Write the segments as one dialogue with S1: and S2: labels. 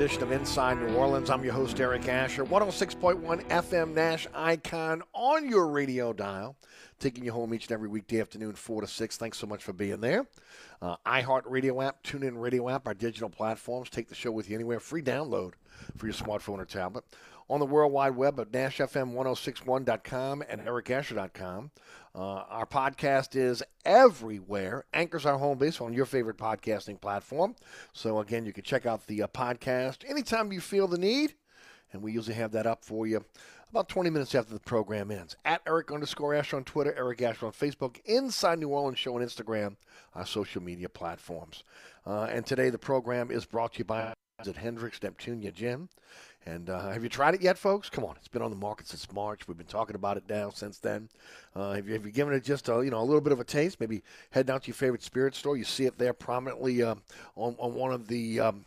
S1: Edition of Inside New Orleans. I'm your host, Eric Asher. 106.1 FM Nash Icon on your radio dial, taking you home each and every weekday afternoon, 4 to 6. Thanks so much for being there. Uh, iHeartRadio app, TuneIn Radio app, our digital platforms. Take the show with you anywhere. Free download for your smartphone or tablet. On the World Wide Web at NashFM1061.com and EricAsher.com. Uh, our podcast is everywhere. Anchors our home base on your favorite podcasting platform. So, again, you can check out the uh, podcast anytime you feel the need. And we usually have that up for you about 20 minutes after the program ends. At Eric underscore Asher on Twitter, Eric Asher on Facebook, Inside New Orleans Show on Instagram, our social media platforms. Uh, and today the program is brought to you by at Hendrick's Neptunia Gin. And uh, have you tried it yet, folks? Come on, it's been on the market since March. We've been talking about it now since then. Uh, have, you, have you given it just a, you know a little bit of a taste? Maybe head down to your favorite spirit store. You see it there prominently uh, on, on one of the um,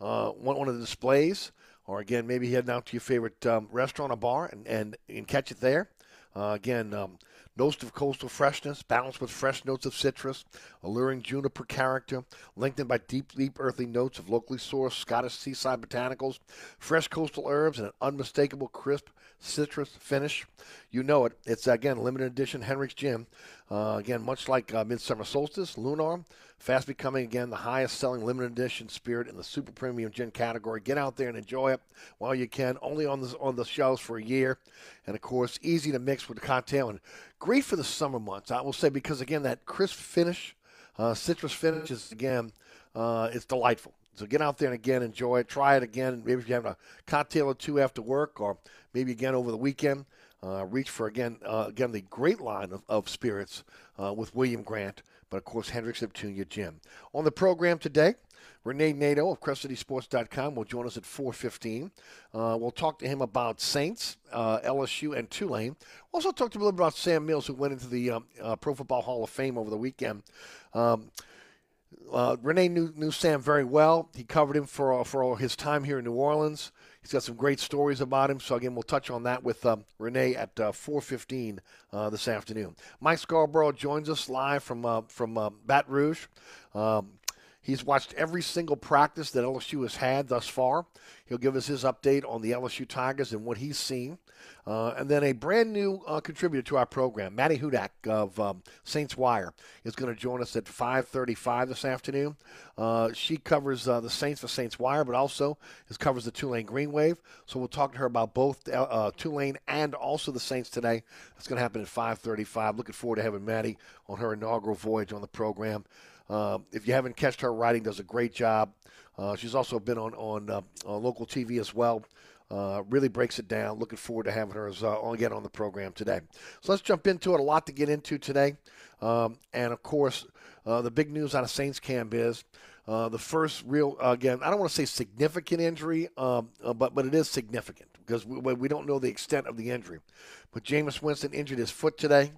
S1: uh, one, one of the displays. Or again, maybe head down to your favorite um, restaurant or bar and, and, and catch it there. Uh, again, um, notes of coastal freshness, balanced with fresh notes of citrus, alluring juniper character, lengthened by deep, deep earthy notes of locally sourced Scottish seaside botanicals, fresh coastal herbs, and an unmistakable crisp citrus finish. You know it. It's again limited edition Hendrick's Gin. Uh, again, much like uh, Midsummer Solstice, Lunar, fast becoming again the highest selling limited edition spirit in the super premium gin category. Get out there and enjoy it while you can. Only on the on the shelves for a year, and of course, easy to mix with the cocktail and great for the summer months. I will say because again, that crisp finish, uh, citrus finish is again, uh, it's delightful. So get out there and again enjoy it. Try it again. Maybe if you have a cocktail or two after work, or maybe again over the weekend. Uh, reach for again, uh, again the great line of, of spirits uh, with William Grant, but of course Hendrick's Neptunia Gin. On the program today, Rene Nadeau of CrescentCitySports.com will join us at 4:15. Uh, we'll talk to him about Saints, uh, LSU, and Tulane. Also talk to him a little bit about Sam Mills, who went into the um, uh, Pro Football Hall of Fame over the weekend. Um, uh, Rene knew, knew Sam very well. He covered him for for his time here in New Orleans. He's got some great stories about him. So again, we'll touch on that with um, Renee at uh, 4:15 uh, this afternoon. Mike Scarborough joins us live from uh, from uh, Baton Rouge. Um, He's watched every single practice that LSU has had thus far. He'll give us his update on the LSU Tigers and what he's seen. Uh, and then a brand new uh, contributor to our program, Maddie Hudak of um, Saints Wire, is going to join us at 5:35 this afternoon. Uh, she covers uh, the Saints for Saints Wire, but also is covers the Tulane Green Wave. So we'll talk to her about both uh, Tulane and also the Saints today. That's going to happen at 5:35. Looking forward to having Maddie on her inaugural voyage on the program. Uh, if you haven't catched her writing, does a great job. Uh, she's also been on on, uh, on local TV as well. Uh, really breaks it down. Looking forward to having her as uh, again on the program today. So let's jump into it. A lot to get into today, um, and of course, uh, the big news out of Saints camp is the first real again. I don't want to say significant injury, um, but but it is significant because we, we don't know the extent of the injury. But Jameis Winston injured his foot today.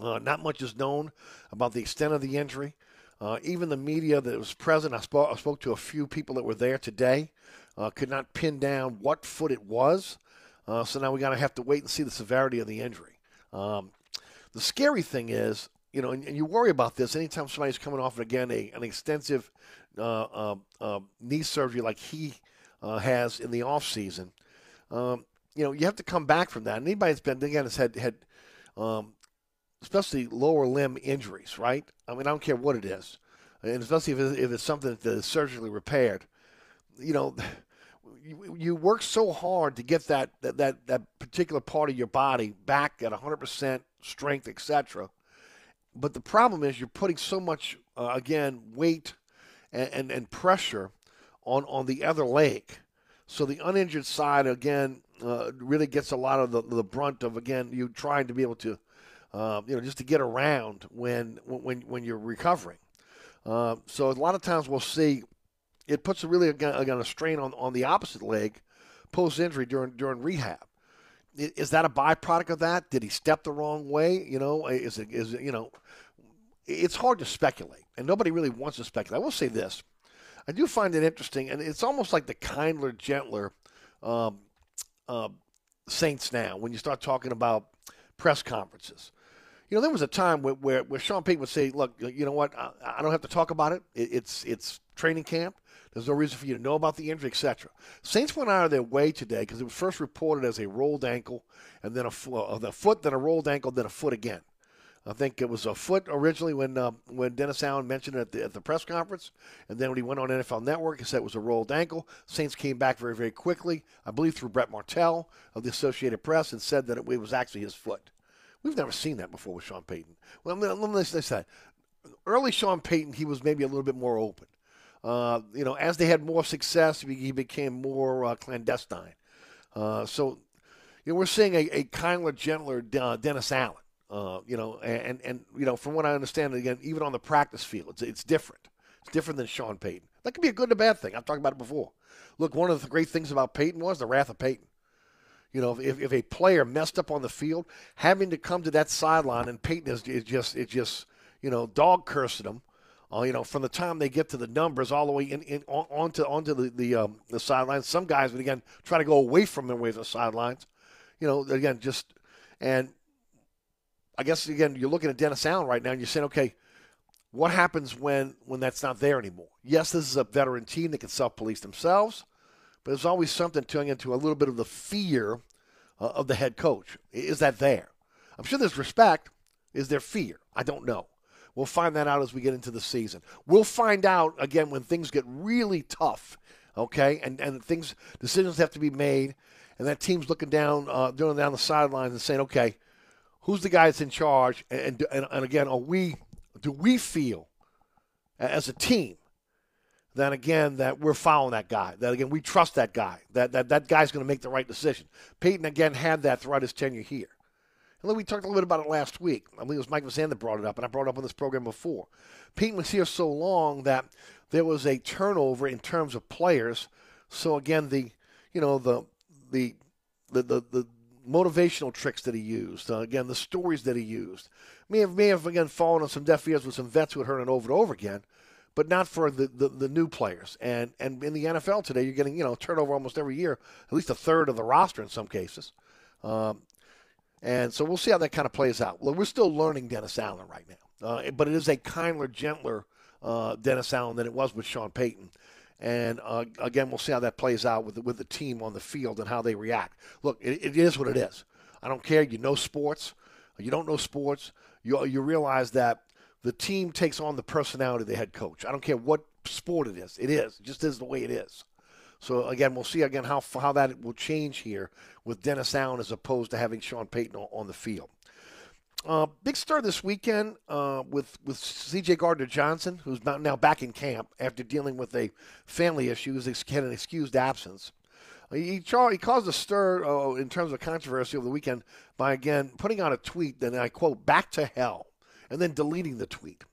S1: Uh, not much is known about the extent of the injury. Uh, even the media that was present, I spoke, I spoke to a few people that were there today, uh, could not pin down what foot it was. Uh, so now we got to have to wait and see the severity of the injury. Um, the scary thing is, you know, and, and, you worry about this anytime somebody's coming off again a, an extensive uh, uh, knee surgery like he has in the off season. Um, you know, you have to come back from that. And anybody that's been again has had had um, especially lower limb injuries, right? I mean, I don't care what it is, and especially if, if it's something that is surgically repaired. You know, you, you work so hard to get that, that, that, that particular part of your body back at 100% strength, etc. But the problem is you're putting so much, uh, again, weight and, and, and, pressure on, on the other leg. So the uninjured side, again, uh, really gets a lot of the, the brunt of, again, you trying to be able to um, you know, just to get around when when when you're recovering. Uh, so a lot of times we'll see it puts a really again a strain on on the opposite leg post injury during during rehab. Is that a byproduct of that? Did he step the wrong way? You know, is it is it, you know, it's hard to speculate, and nobody really wants to speculate. I will say this: I do find it interesting, and it's almost like the kindler, gentler um, uh, Saints now when you start talking about press conferences. You know, there was a time where, where, where Sean Payton would say, "Look, you know what? I, I don't have to talk about it. it. It's it's training camp. There's no reason for you to know about the injury, etc." Saints went out of their way today because it was first reported as a rolled ankle, and then a, uh, the foot, then a rolled ankle, then a foot again. I think it was a foot originally when uh, when Dennis Allen mentioned it at the, at the press conference, and then when he went on NFL Network, he said it was a rolled ankle. Saints came back very very quickly, I believe through Brett Martel of the Associated Press, and said that it, it was actually his foot. We've never seen that before with Sean Payton. Well, let me say that. Early Sean Payton, he was maybe a little bit more open. Uh, you know, as they had more success, he became more uh, clandestine. Uh, so, you know, we're seeing a, a kinder, gentler uh, Dennis Allen. Uh, you know, and and you know, from what I understand, again, even on the practice field, it's, it's different. It's different than Sean Payton. That could be a good and a bad thing. I've talked about it before. Look, one of the great things about Payton was the wrath of Payton. You know, if, if a player messed up on the field, having to come to that sideline and Payton is, is just it just you know dog cursing them. Uh, you know, from the time they get to the numbers all the way in, in on, onto onto the the, um, the sidelines. Some guys would again try to go away from their way to the sidelines. You know, again, just and I guess again you're looking at Dennis Allen right now and you're saying, okay, what happens when when that's not there anymore? Yes, this is a veteran team that can self police themselves. But there's always something turning into a little bit of the fear uh, of the head coach? Is that there? I'm sure there's respect. Is there fear? I don't know. We'll find that out as we get into the season. We'll find out again when things get really tough, okay, and and things decisions have to be made, and that team's looking down, uh, doing down the sidelines and saying, okay, who's the guy that's in charge? And, and and again, are we do we feel as a team that again that we're following that guy, that again we trust that guy, that that that guy's going to make the right decision. Peyton again had that throughout his tenure here. And then we talked a little bit about it last week. I believe it was Mike Vasan that brought it up, and I brought it up on this program before. Peyton was here so long that there was a turnover in terms of players. So again, the you know the the the the, the motivational tricks that he used, uh, again the stories that he used, may have may have again fallen on some deaf ears with some vets who had heard it over and over again, but not for the, the, the new players. And and in the NFL today, you're getting you know turnover almost every year, at least a third of the roster in some cases. Um, and so we'll see how that kind of plays out. Well, we're still learning Dennis Allen right now, uh, but it is a kinder, gentler uh, Dennis Allen than it was with Sean Payton. And uh, again, we'll see how that plays out with the, with the team on the field and how they react. Look, it, it is what it is. I don't care. You know sports. You don't know sports. You you realize that the team takes on the personality of the head coach. I don't care what sport it is. It is. It just is the way it is. So again, we'll see again how how that will change here with Dennis Allen as opposed to having Sean Payton on the field. Uh, big stir this weekend uh, with with C.J. Gardner Johnson, who's now back in camp after dealing with a family issue. He's had an excused absence. He, he caused a stir uh, in terms of controversy over the weekend by again putting out a tweet that I quote "back to hell" and then deleting the tweet.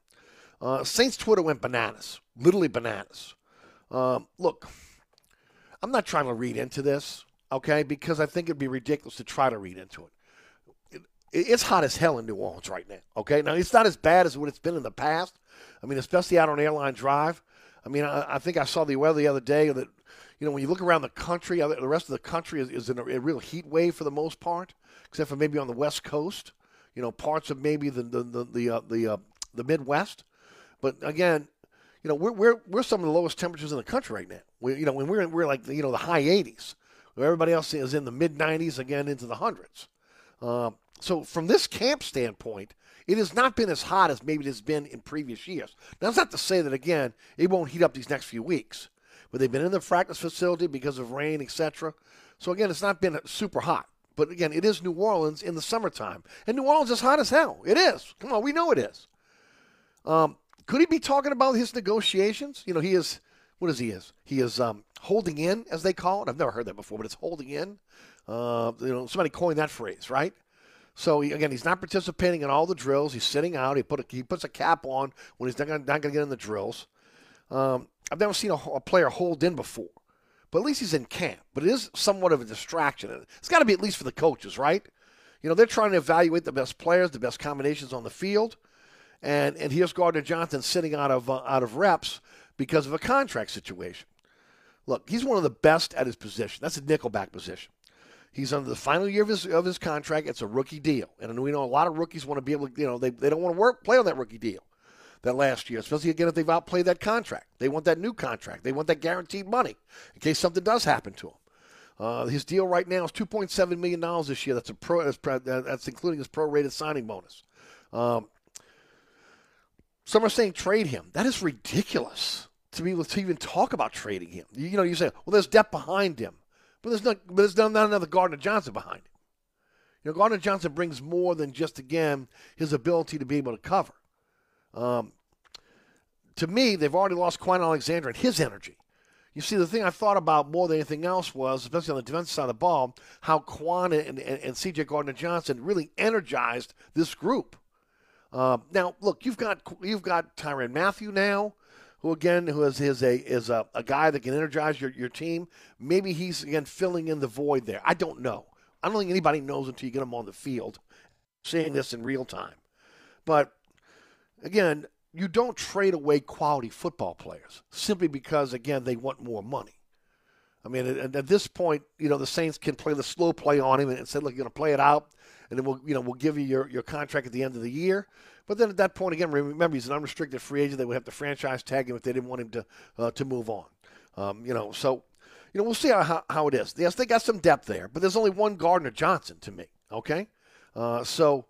S1: Uh, Saints Twitter went bananas, literally bananas. Um, look, I'm not trying to read into this, okay, because I think it'd be ridiculous to try to read into it. it. It's hot as hell in New Orleans right now, okay? Now, it's not as bad as what it's been in the past. I mean, especially out on Airline Drive. I mean, I, I think I saw the weather the other day that, you know, when you look around the country, the rest of the country is, is in a, a real heat wave for the most part, except for maybe on the West Coast, you know, parts of maybe the, the, the, the, uh, the, uh, the Midwest. But again, you know, we're, we're, we're some of the lowest temperatures in the country right now. We, you know, when we're, we're like, you know, the high 80s. Everybody else is in the mid 90s, again into the hundreds. Uh, so from this camp standpoint, it has not been as hot as maybe it has been in previous years. Now, that's not to say that, again, it won't heat up these next few weeks. But they've been in the practice facility because of rain, etc. So, again, it's not been super hot. But, again, it is New Orleans in the summertime. And New Orleans is hot as hell. It is. Come on, we know it is. Um, could he be talking about his negotiations? You know, he is, what is he is? He is um, holding in, as they call it. I've never heard that before, but it's holding in. Uh, you know, somebody coined that phrase, right? So he, again, he's not participating in all the drills. He's sitting out. He put a, he puts a cap on when he's not going to get in the drills. Um, I've never seen a, a, player hold in before, but at least he's in camp. But it is somewhat of a distraction. It's got to be at least for the coaches, right? You know, they're trying to evaluate the best players, the best combinations on the field and and here's Gardner Johnson sitting out of uh, out of reps because of a contract situation. Look, he's one of the best at his position. That's a nickelback position. He's under the final year of his of his contract. It's a rookie deal, and we know a lot of rookies want to be able to, you know, they, they don't want to work play on that rookie deal that last year, especially again if they've outplayed that contract. They want that new contract. They want that guaranteed money in case something does happen to him. Uh, his deal right now is two point seven million dollars this year. That's a pro. That's, that's including his prorated signing bonus. Um, some are saying trade him. That is ridiculous to be able to even talk about trading him. You, you know, you say, well, there's depth behind him, but there's not. But there's not, not another Gardner Johnson behind him. You know, Gardner Johnson brings more than just again his ability to be able to cover. Um, to me, they've already lost Kwon Alexander and his energy. You see, the thing I thought about more than anything else was, especially on the defensive side of the ball, how Kwon and, and, and C.J. Gardner Johnson really energized this group. Uh, now, look, you've got you've got Tyrann Mathieu now, who again who is, is a is a, a guy that can energize your, your team. Maybe he's again filling in the void there. I don't know. I don't think anybody knows until you get him on the field, seeing this in real time. But again, you don't trade away quality football players simply because again they want more money. I mean, at, at this point, you know the Saints can play the slow play on him and say, "Look, you're going to play it out." and then we'll you know we'll give you your, your contract at the end of the year. But then at that point again, remember he's an unrestricted free agent. They would have to franchise tag him if they didn't want him to uh, to move on. Um, you know, so you know, we'll see how, how, how it is. Yes, they got some depth there, but there's only one Gardner Johnson to me. Okay, uh, so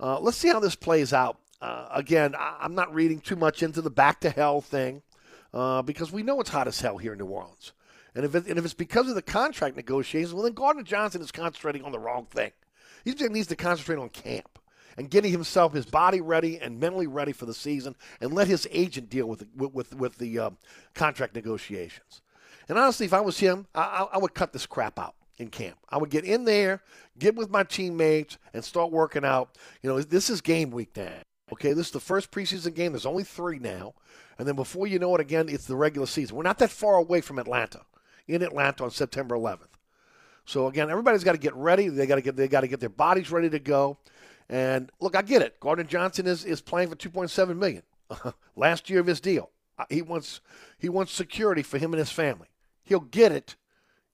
S1: uh, let's see how this plays out. Uh, again, I, am not reading too much into the back to hell thing uh, because we know it's hot as hell here in New Orleans. And if, it, and if it's because of the contract negotiations, well, then Gardner Johnson is concentrating on the wrong thing. He just needs to concentrate on camp and getting himself, his body ready and mentally ready for the season, and let his agent deal with with, with, with the um, contract negotiations. And honestly, if I was him, I, I would cut this crap out in camp. I would get in there, get with my teammates, and start working out. You know, this is game week now. Okay, this is the first preseason game. There's only three now. And then before you know it, again, it's the regular season. We're not that far away from Atlanta, in Atlanta on September 11th. So again, everybody's got to get ready. They got to get they got to get their bodies ready to go. And look, I get it. Gardner Johnson is is playing for 2.7 million last year of his deal. Uh, he wants he wants security for him and his family. He'll get it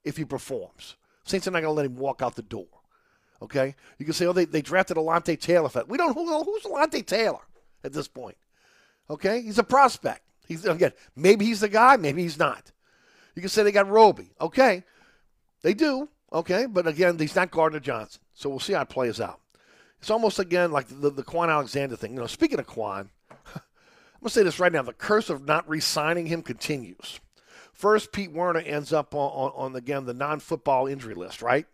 S1: if he performs. Saints are not going to let him walk out the door. Okay? You can say, oh, they, they drafted Alontae Taylor. We don't know who's Alontae Taylor at this point. Okay? He's a prospect. He's again, maybe he's the guy, maybe he's not. You can say they got Roby. Okay. They do. Okay. But again, he's not Gardner Johnson. So we'll see how it plays out. It's almost again like the, the Kwon Alexander thing. You know, speaking of Kwon, I'm gonna say this right now: the curse of not re-signing him continues. First, Pete Werner ends up on, on, on again the non-football injury list, right?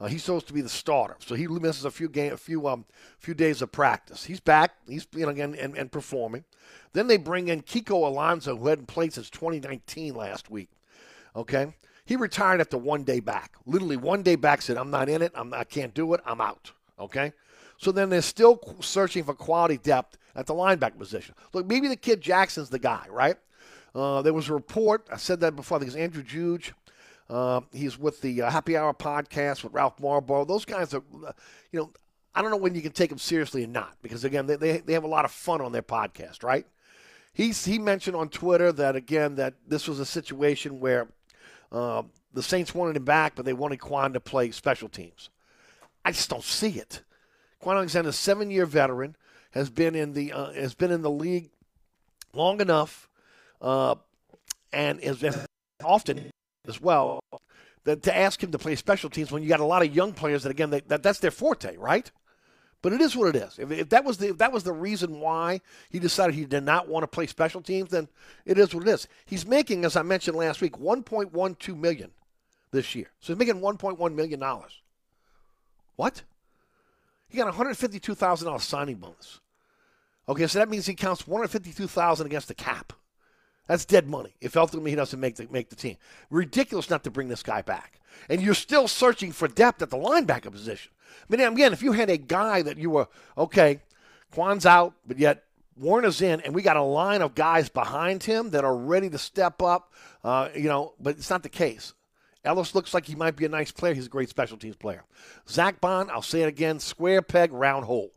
S1: Uh, he's supposed to be the starter, so he misses a few game, a few um, few days of practice. He's back. He's you know again and, and performing. Then they bring in Kiko Alonso, who hadn't played since 2019 last week. Okay, he retired after one day back. Literally one day back, said, "I'm not in it. I'm, I can't do it. I'm out." Okay, so then they're still searching for quality depth at the linebacker position. Look, maybe the kid Jackson's the guy, right? Uh, there was a report. I said that before. I think it's Andrew Juge. Uh, he's with the uh, Happy Hour podcast with Ralph Malbrough. Those guys are, uh, you know, I don't know when you can take them seriously or not because again, they, they, they have a lot of fun on their podcast, right? He's he mentioned on Twitter that again that this was a situation where uh, the Saints wanted him back, but they wanted Kwon to play special teams. I just don't see it. Kwon Alexander, seven year veteran, has been in the uh, has been in the league long enough uh, and been often as well that to ask him to play special teams when you got a lot of young players that again they, that that's their forte, right? But it is what it is. If, if that was the if that was the reason why he decided he did not want to play special teams, then it is what it is. He's making, as I mentioned last week, 1.12 million this year. So he's making 1.1 million dollars. What? He got $152,000 signing bonus. Okay, so that means he counts 152,000 against the cap. That's dead money if ultimately he doesn't make the, make the team. Ridiculous not to bring this guy back. And you're still searching for depth at the linebacker position. I mean, again, if you had a guy that you were, okay, Kwon's out, but yet Werner's in, and we got a line of guys behind him that are ready to step up, uh, you know, but it's not the case. Ellis looks like he might be a nice player. He's a great special teams player. Zack Baun, I'll say it again, square peg, round hole.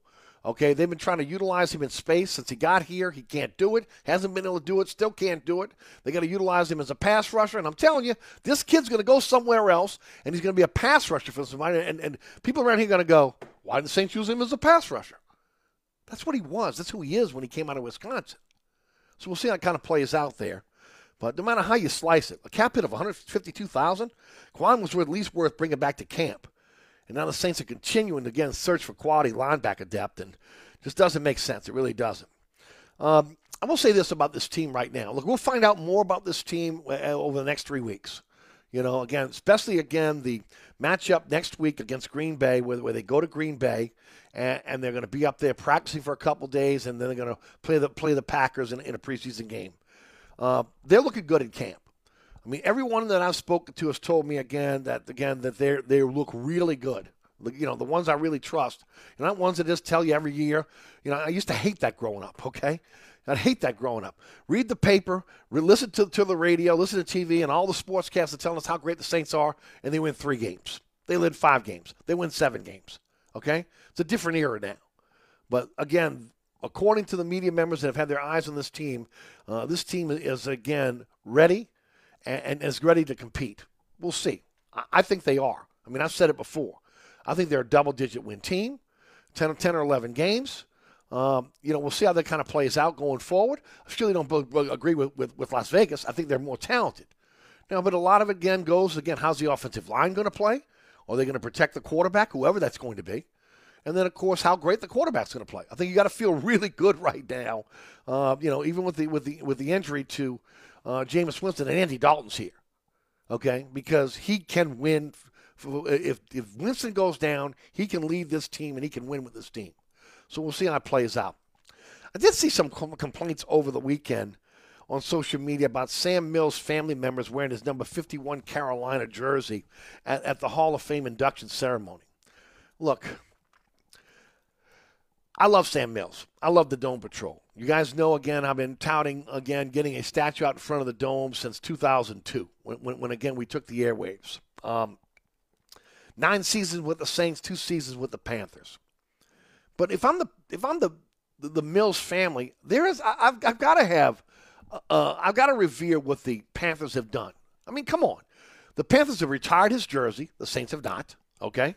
S1: Okay, they've been trying to utilize him in space since he got here. He can't do it. Hasn't been able to do it. Still can't do it. They got to utilize him as a pass rusher. And I'm telling you, this kid's going to go somewhere else, and he's going to be a pass rusher for somebody. And, and people around here are going to go, why didn't the Saints use him as a pass rusher? That's what he was. That's who he is when he came out of Wisconsin. So we'll see how it kind of plays out there. But no matter how you slice it, a cap hit of 152000 Kwon was at least worth bringing back to camp. And now the Saints are continuing to again search for quality linebacker depth, and just doesn't make sense. It really doesn't. Um, I will say this about this team right now. Look, we'll find out more about this team uh, over the next three weeks. You know, again, especially again the matchup next week against Green Bay, where, where they go to Green Bay and, and they're going to be up there practicing for a couple days, and then they're going to play the play the Packers in, in a preseason game. Uh, they're looking good in camp. I mean, everyone that I've spoken to has told me again that again that they they look really good. You know, the ones I really trust, and not ones that just tell you every year. You know, I used to hate that growing up. Okay, I hate that growing up. Read the paper, listen to, to the radio, listen to TV, and all the sportscasts are telling us how great the Saints are, and they win three games. They win five games. They win seven games. Okay, it's a different era now. But again, according to the media members that have had their eyes on this team, uh, this team is again ready and, and is ready to compete. We'll see. I, I think they are. I mean, I've said it before. I think they're a double digit win team, 10, 10 or 11 games. Um, you know, we'll see how that kind of plays out going forward. I surely don't b- b- agree with, with, with Las Vegas. I think they're more talented. Now, but a lot of it again goes again. How's the offensive line going to play? Are they going to protect the quarterback, whoever that's going to be? And then, of course, how great the quarterback's going to play. I think you got to feel really good right now. Uh, you know, even with the with the with the injury to uh, Jameis Winston and Andy Dalton's here, okay, because he can win. If if Winston goes down, he can lead this team and he can win with this team. So we'll see how it plays out. I did see some com- complaints over the weekend on social media about Sam Mills' family members wearing his number 51 Carolina jersey at, at the Hall of Fame induction ceremony. Look, I love Sam Mills. I love the Dome Patrol. You guys know, again, I've been touting, again, getting a statue out in front of the Dome since 2002, when, when, when again, we took the airwaves. Um, nine seasons with the Saints, two seasons with the Panthers. But if I'm the if I'm the the, the Mills family, there is I, have I've got to have uh, I've got to revere what the Panthers have done. I mean, come on, the Panthers have retired his jersey. The Saints have not. Okay,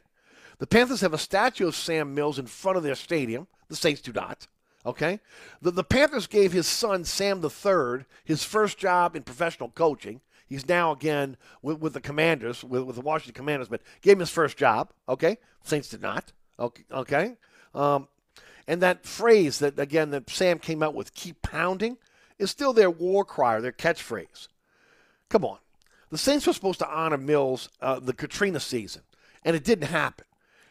S1: the Panthers have a statue of Sam Mills in front of their stadium. The Saints do not. Okay, the the Panthers gave his son Sam Third his first job in professional coaching. He's now again with, with the Commanders, with, with the Washington Commanders, but gave him his first job. Okay, Saints did not. Okay, okay. Um, and that phrase that, again, that Sam came out with, keep pounding, is still their war cry, their catchphrase. Come on. The Saints were supposed to honor Mills uh, the Katrina season, and it didn't happen.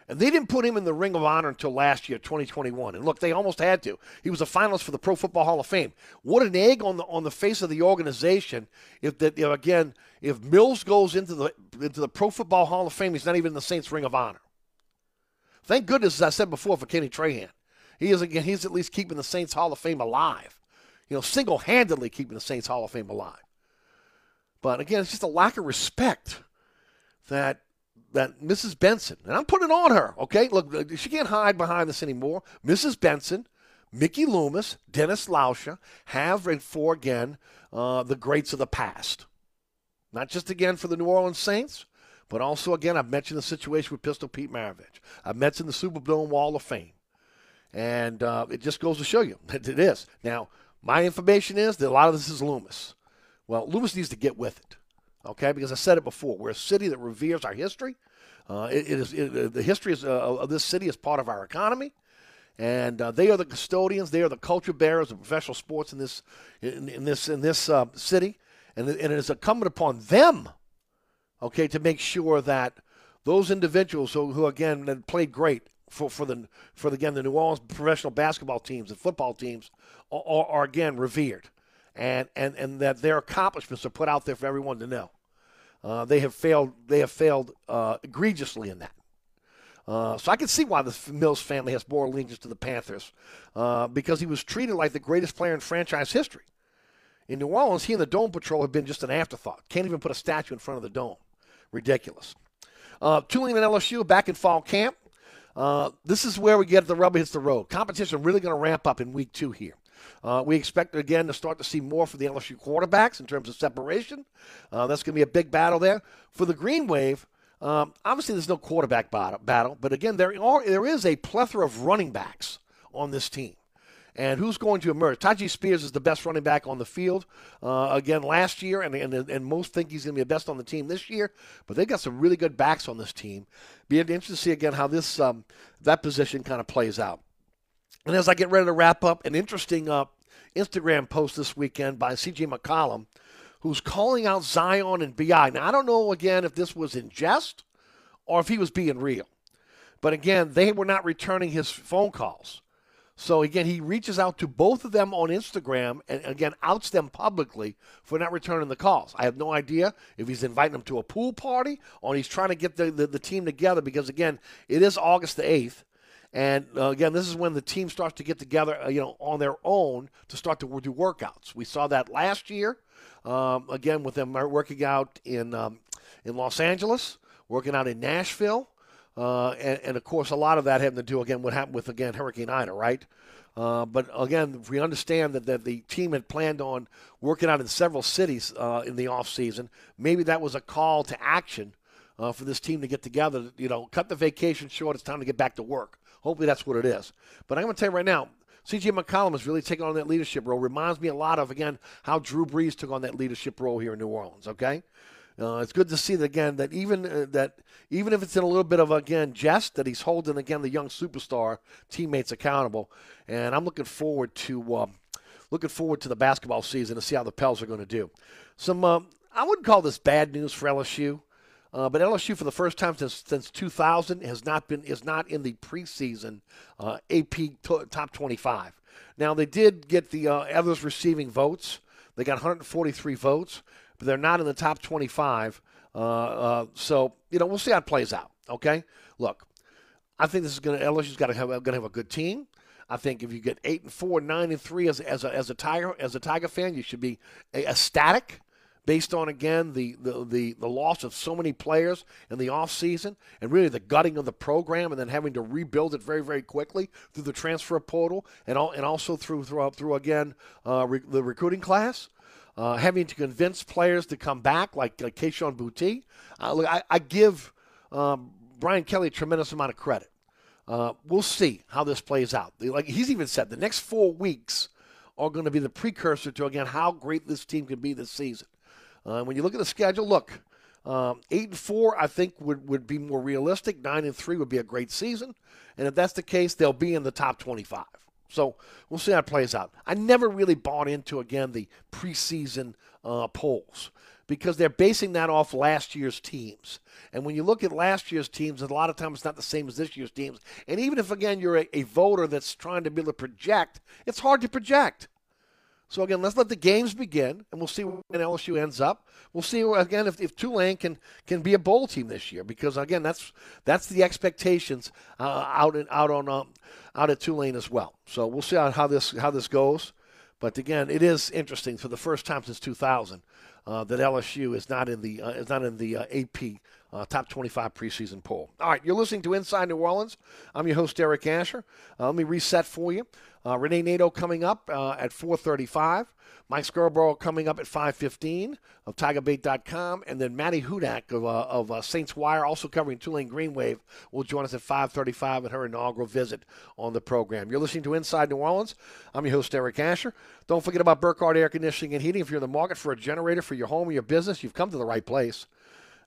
S1: And they didn't put him in the Ring of Honor until last year, 2021. And look, they almost had to. He was a finalist for the Pro Football Hall of Fame. What an egg on the on the face of the organization if that you know, again if Mills goes into the into the Pro Football Hall of Fame, he's not even in the Saints Ring of Honor. Thank goodness, as I said before, for Kenny Trahan. He is again. He's at least keeping the Saints Hall of Fame alive. You know, single-handedly keeping the Saints Hall of Fame alive. But again, it's just a lack of respect that that Mrs. Benson, and I'm putting it on her. Okay, look, she can't hide behind this anymore. Mrs. Benson, Mickey Loomis, Dennis Lauscha have and for again uh, the greats of the past. Not just again for the New Orleans Saints, but also again I've mentioned the situation with Pistol Pete Maravich. I've mentioned the Superdome Wall of Fame. And uh, it just goes to show you that it is. Now, my information is that a lot of this is Loomis. Well, Loomis needs to get with it, okay? Because I said it before. We're a city that reveres our history. Uh, it, it is it, the history is, uh, of this city is part of our economy, and uh, they are the custodians. They are the culture bearers of professional sports in this in, in this in this uh, city, and, and it is incumbent upon them, okay, to make sure that those individuals who, who again played great for, for the for the, again the New Orleans professional basketball teams and football teams are, are, are, again revered, and, and and that their accomplishments are put out there for everyone to know. Uh, they have failed. They have failed uh, egregiously in that. Uh, so I can see why the Mills family has more allegiance to the Panthers uh, because he was treated like the greatest player in franchise history. In New Orleans, he and the Dome Patrol have been just an afterthought. Can't even put a statue in front of the dome. Ridiculous. Uh, Tulane and LSU back in fall camp. Uh, this is where we get the rubber hits the road. Competition really going to ramp up in week two here. Uh, we expect again to start to see more for the LSU quarterbacks in terms of separation. Uh, that's going to be a big battle there for the Green Wave. Um, obviously, there's no quarterback battle, but again, there are there is a plethora of running backs on this team. And who's going to emerge? Tyjae Spears is the best running back on the field uh, again last year, and, and, and most think he's going to be the best on the team this year. But they've got some really good backs on this team. Be interested to see again how this um, that position kind of plays out. And as I get ready to wrap up, an interesting uh, Instagram post this weekend by C.J. McCollum, who's calling out Zion and BI. Now I don't know again if this was in jest or if he was being real. But again, they were not returning his phone calls. So again, he reaches out to both of them on Instagram and again outs them publicly for not returning the calls. I have no idea if he's inviting them to a pool party or he's trying to get the, the, the team together because again, it is August the 8th. And uh, again, this is when the team starts to get together, uh, you know, on their own to start to do workouts. We saw that last year, um, again with them working out in um, in Los Angeles, working out in Nashville, uh, and, and, of course, a lot of that having to do again what happened with again Hurricane Ida, right? Uh, but again, we understand that, that the team had planned on working out in several cities uh, in the off season. Maybe that was a call to action uh, for this team to get together. You know, cut the vacation short. It's time to get back to work. Hopefully, that's what it is. But I'm going to tell you right now, CJ McCollum has really taken on that leadership role. Reminds me a lot of again how Drew Brees took on that leadership role here in New Orleans. Okay, uh, it's good to see that again that even uh, that even if it's in a little bit of again jest that he's holding again the young superstar teammates accountable, and I'm looking forward to um, looking forward to the basketball season to see how the Pels are going to do. Some um, I wouldn't call this bad news for LSU. Uh, but LSU, for the first time since, since 2000, has not been is not in the preseason uh, AP to, top 25. Now they did get the uh, others receiving votes. They got 143 votes, but they're not in the top 25. Uh, uh, so you know we'll see how it plays out. Okay, look, I think this is going to LSU's got to have going to have a good team. I think if you get eight and four, nine and three as, as a as a tiger as a Tiger fan, you should be ecstatic based on again the, the, the, the, loss of so many players in the offseason and really the gutting of the program and then having to rebuild it very very quickly through the transfer portal and all, and also through through, through again uh, re, the recruiting class. Uh, having to convince players to come back, like, like Kayshon Boutte. Uh, look, I, I give um, Brian Kelly a tremendous amount of credit. Uh, we'll see how this plays out. Like he's even said, the next four weeks are going to be the precursor to again how great this team can be this season. Uh, when you look at the schedule, look, um, eight and four, I think would, would be more realistic. Nine and three would be a great season, and if that's the case, they'll be in the top twenty-five. So we'll see how it plays out. I never really bought into again the preseason uh, polls because they're basing that off last year's teams. And when you look at last year's teams, a lot of times it's not the same as this year's teams. And even if again you're a, a voter that's trying to be able to project, it's hard to project. So again, let's let the games begin, and we'll see where LSU ends up. We'll see again if, if Tulane can can be a bowl team this year, because again, that's that's the expectations uh, out in, out on um, out at Tulane as well. So we'll see how, how this how this goes. But again, it is interesting for the first time since 2000 uh, that LSU is not in the uh, is not in the uh, AP uh, top 25 preseason poll. All right, you're listening to Inside New Orleans. I'm your host, Eric Asher. Uh, let me reset for you. Uh, Rene Nadeau coming up uh, at 4:35. Mike Scarborough coming up at 5:15 of TigerBait.com, and then Maddie Hudak of, uh, of uh, Saints Wire, also covering Tulane Green Wave, will join us at 5:35 at her inaugural visit on the program. You're listening to Inside New Orleans. I'm your host, Eric Asher. Don't forget about Burkhardt Air Conditioning and Heating. If you're in the market for a generator for your home or your business, you've come to the right place.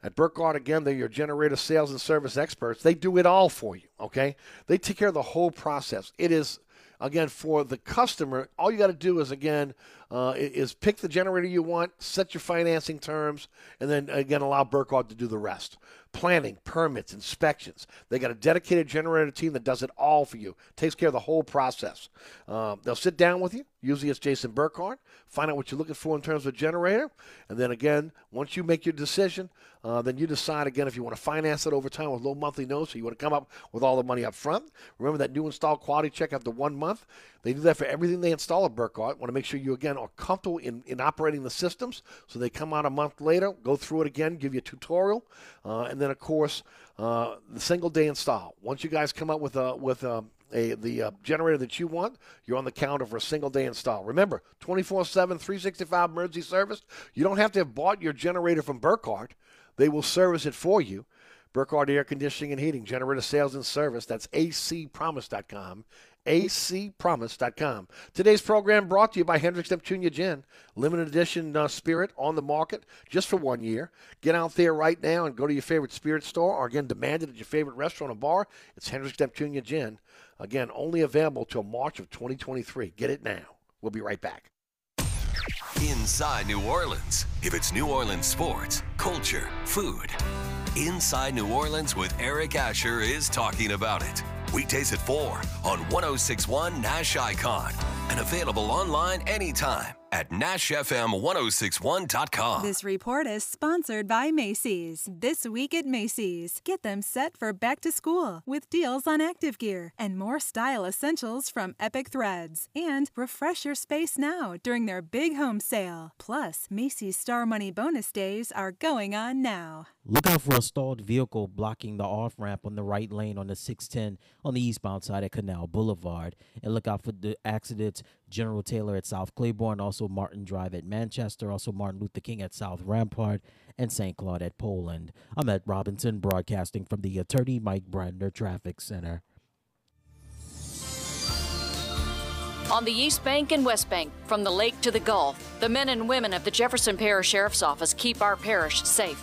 S1: At Burkhardt, again, they're your generator sales and service experts. They do it all for you, okay? They take care of the whole process. It is, again, for the customer, all you got to do is, again, uh, is pick the generator you want, set your financing terms, and then, again, allow Burkhardt to do the rest planning, permits, inspections. They got a dedicated generator team that does it all for you, takes care of the whole process. Um, they'll sit down with you. Usually it's Jason Burkhardt. Find out what you're looking for in terms of generator, and then again, once you make your decision, uh, then you decide again if you want to finance it over time with low monthly notes, or you want to come up with all the money up front. Remember that new install quality check after one month. They do that for everything they install at Burkhardt. Want to make sure you again are comfortable in, in operating the systems. So they come out a month later, go through it again, give you a tutorial, uh, and then of course uh, the single day install. Once you guys come up with a with a, a the uh, generator that you want, you're on the counter for a single day install. Remember, 24/7, 365 emergency service. You don't have to have bought your generator from Burkhardt. They will service it for you. Burkhardt Air Conditioning and Heating, generator sales and service. That's acpromise.com acpromise.com. Today's program brought to you by Hendrick's Neptunia Gin, limited edition uh, spirit on the market just for one year. Get out there right now and go to your favorite spirit store or again demand it at your favorite restaurant or bar. It's Hendrick's Neptunia Gin. Again, only available till March of 2023. Get it now. We'll be right back.
S2: Inside New Orleans. If it's New Orleans sports, culture, food, Inside New Orleans with Eric Asher is talking about it. Weekdays at 4 on 1061 Nash Icon and available online anytime at NashFM1061.com.
S3: This report is sponsored by Macy's. This week at Macy's, get them set for back to school with deals on active gear and more style essentials from Epic Threads. And refresh your space now during their big home sale. Plus, Macy's Star Money bonus days are going on now.
S4: Look out for a stalled vehicle blocking the off ramp on the right lane on the 610 on the eastbound side at Canal Boulevard. And look out for the accidents General Taylor at South Claiborne, also Martin Drive at Manchester, also Martin Luther King at South Rampart, and St. Claude at Poland. I'm at Robinson, broadcasting from the Attorney Mike Brandner Traffic Center.
S5: On the East Bank and West Bank, from the lake to the Gulf, the men and women of the Jefferson Parish Sheriff's Office keep our parish safe.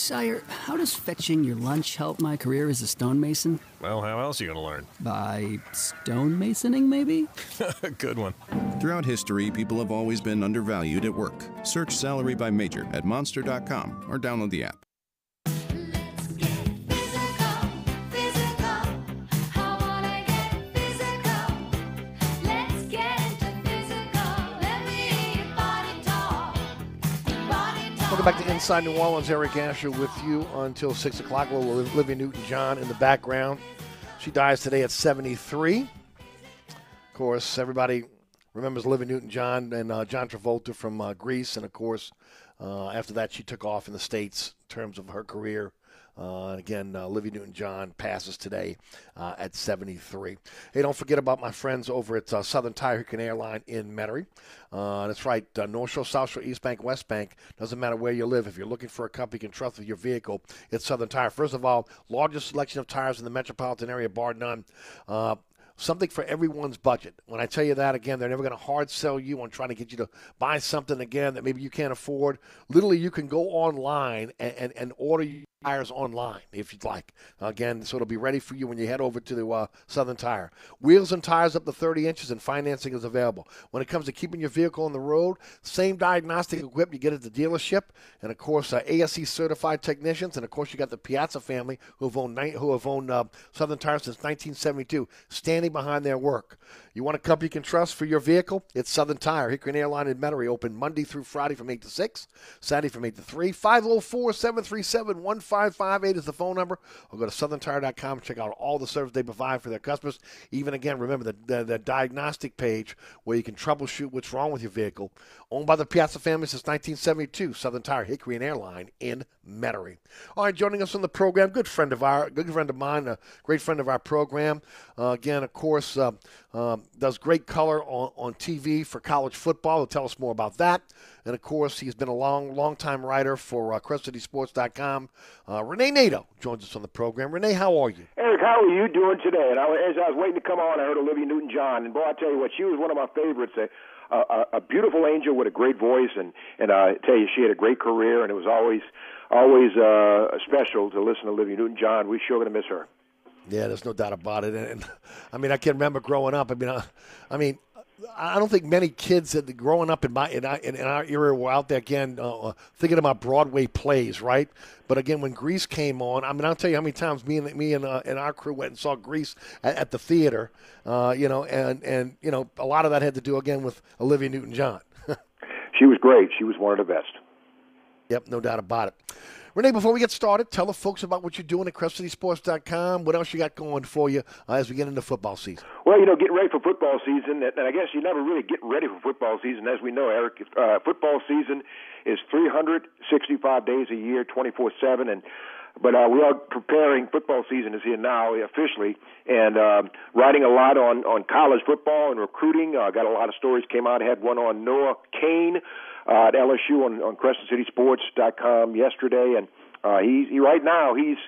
S6: Sire, how does fetching your lunch help my career as a stonemason?
S7: Well, how else are you going to learn?
S6: By stonemasoning, maybe?
S7: Good one.
S8: Throughout history, people have always been undervalued at work. Search salary by major at monster.com or download the app.
S9: Welcome back to Inside New Orleans. Eric Asher with you until 6 o'clock. Little Olivia Newton John in the background. She dies today at 73. Of course, everybody remembers Olivia Newton John and uh, John Travolta from uh, Grease. And of course, uh, after that, she took off in the States in terms of her career. Uh, again, uh, Olivia Newton John passes today uh, at 73. Hey, don't forget about my friends over at uh, Southern Tire Hurricane Airline in Metairie. Uh, that's right, uh, North Shore, South Shore, East Bank, West Bank. Doesn't matter where you live. If you're looking for a company you can trust with your vehicle, it's Southern Tire. First of all, largest selection of tires in the metropolitan area, bar none something for everyone's budget. When I tell you that again, they're never going to hard sell you on trying to get you to buy something again that maybe you can't afford. Literally, you can go online and, and, and order tires online if you'd like. Again, so it'll be ready for you when you head over to the uh, Southern Tire. Wheels and tires up to 30 inches and financing is available. When it comes to keeping your vehicle on the road, same diagnostic equipment you get at the dealership, and of course uh, ASE certified technicians, and of course you got the Piazza family who have owned who have owned uh, Southern Tire since 1972, standing behind their work. You want a company you can trust for your vehicle? It's Southern Tire. Hickory Airline in Metairie open Monday through Friday from 8 to 6, Saturday from 8 to 3. 504 737 1558 is the phone number. Or go to southerntire.com and check out all the service they provide for their customers. Even again, remember the, the, the diagnostic page where you can troubleshoot what's wrong with your vehicle. Owned by the Piazza family since 1972, Southern Tire, Hickory and Airline in Metairie. All right, joining us on the program, good friend of our, good friend of mine, a great friend of our program. Uh, again, of course, uh, um, does great color on, on TV for college football. He'll tell us more about that. And of course, he's been a long, long time writer for uh, CrescentCitySports.com. Uh, Rene Nadeau joins us on the program. Rene, how are you?
S10: Eric, how are you doing today? And I, as I was waiting to come on, I heard Olivia Newton-John, and boy, I tell you what, she was one of my favorites. A, a, a beautiful angel with a great voice, and and I tell you, she had a great career, and it was always always uh, special to listen to Olivia Newton-John. We sure gonna miss her.
S1: Yeah, there's no doubt about it. And, and I mean, I can remember growing up. I mean, I, I mean, I don't think many kids that growing up in my in, in our era were out there again uh, uh, thinking about Broadway plays, right? But again, when Grease came on, I mean, I'll tell you how many times me and me and, uh, and our crew went and saw Grease at, at the theater, uh, you know, and and you know, a lot of that had to do again with Olivia Newton-John.
S10: She was great. She was one of the best.
S1: Yep, no doubt about it. Rene, before we get started, tell the folks about what you're doing at CrescentCitySports.com. What else you got going for you uh, as we get into football season?
S10: Well, you know, getting ready for football season, and I guess you never really get ready for football season. As we know, Eric, uh, football season is 365 days a year, 24/7, and but uh, we are preparing. Football season is here now officially, and um, writing a lot on on college football and recruiting. Uh, got a lot of stories came out. I had one on Noah Cain uh, at LSU on on CrescentCitySports.com yesterday, and uh, he, he right now he's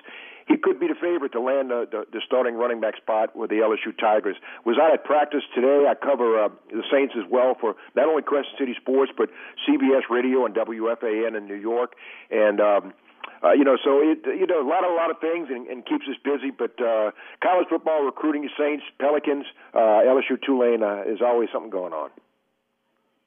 S10: he could be the favorite to land the, the, the starting running back spot with the LSU Tigers. Was out at practice today. I cover uh, the Saints as well for not only Crescent City Sports but CBS Radio and WFAN in New York, and. Um, uh, you know, so it you know a lot of a lot of things and, and keeps us busy. But uh, college football, recruiting, Saints, Pelicans, uh, LSU, Tulane uh, is always something going on.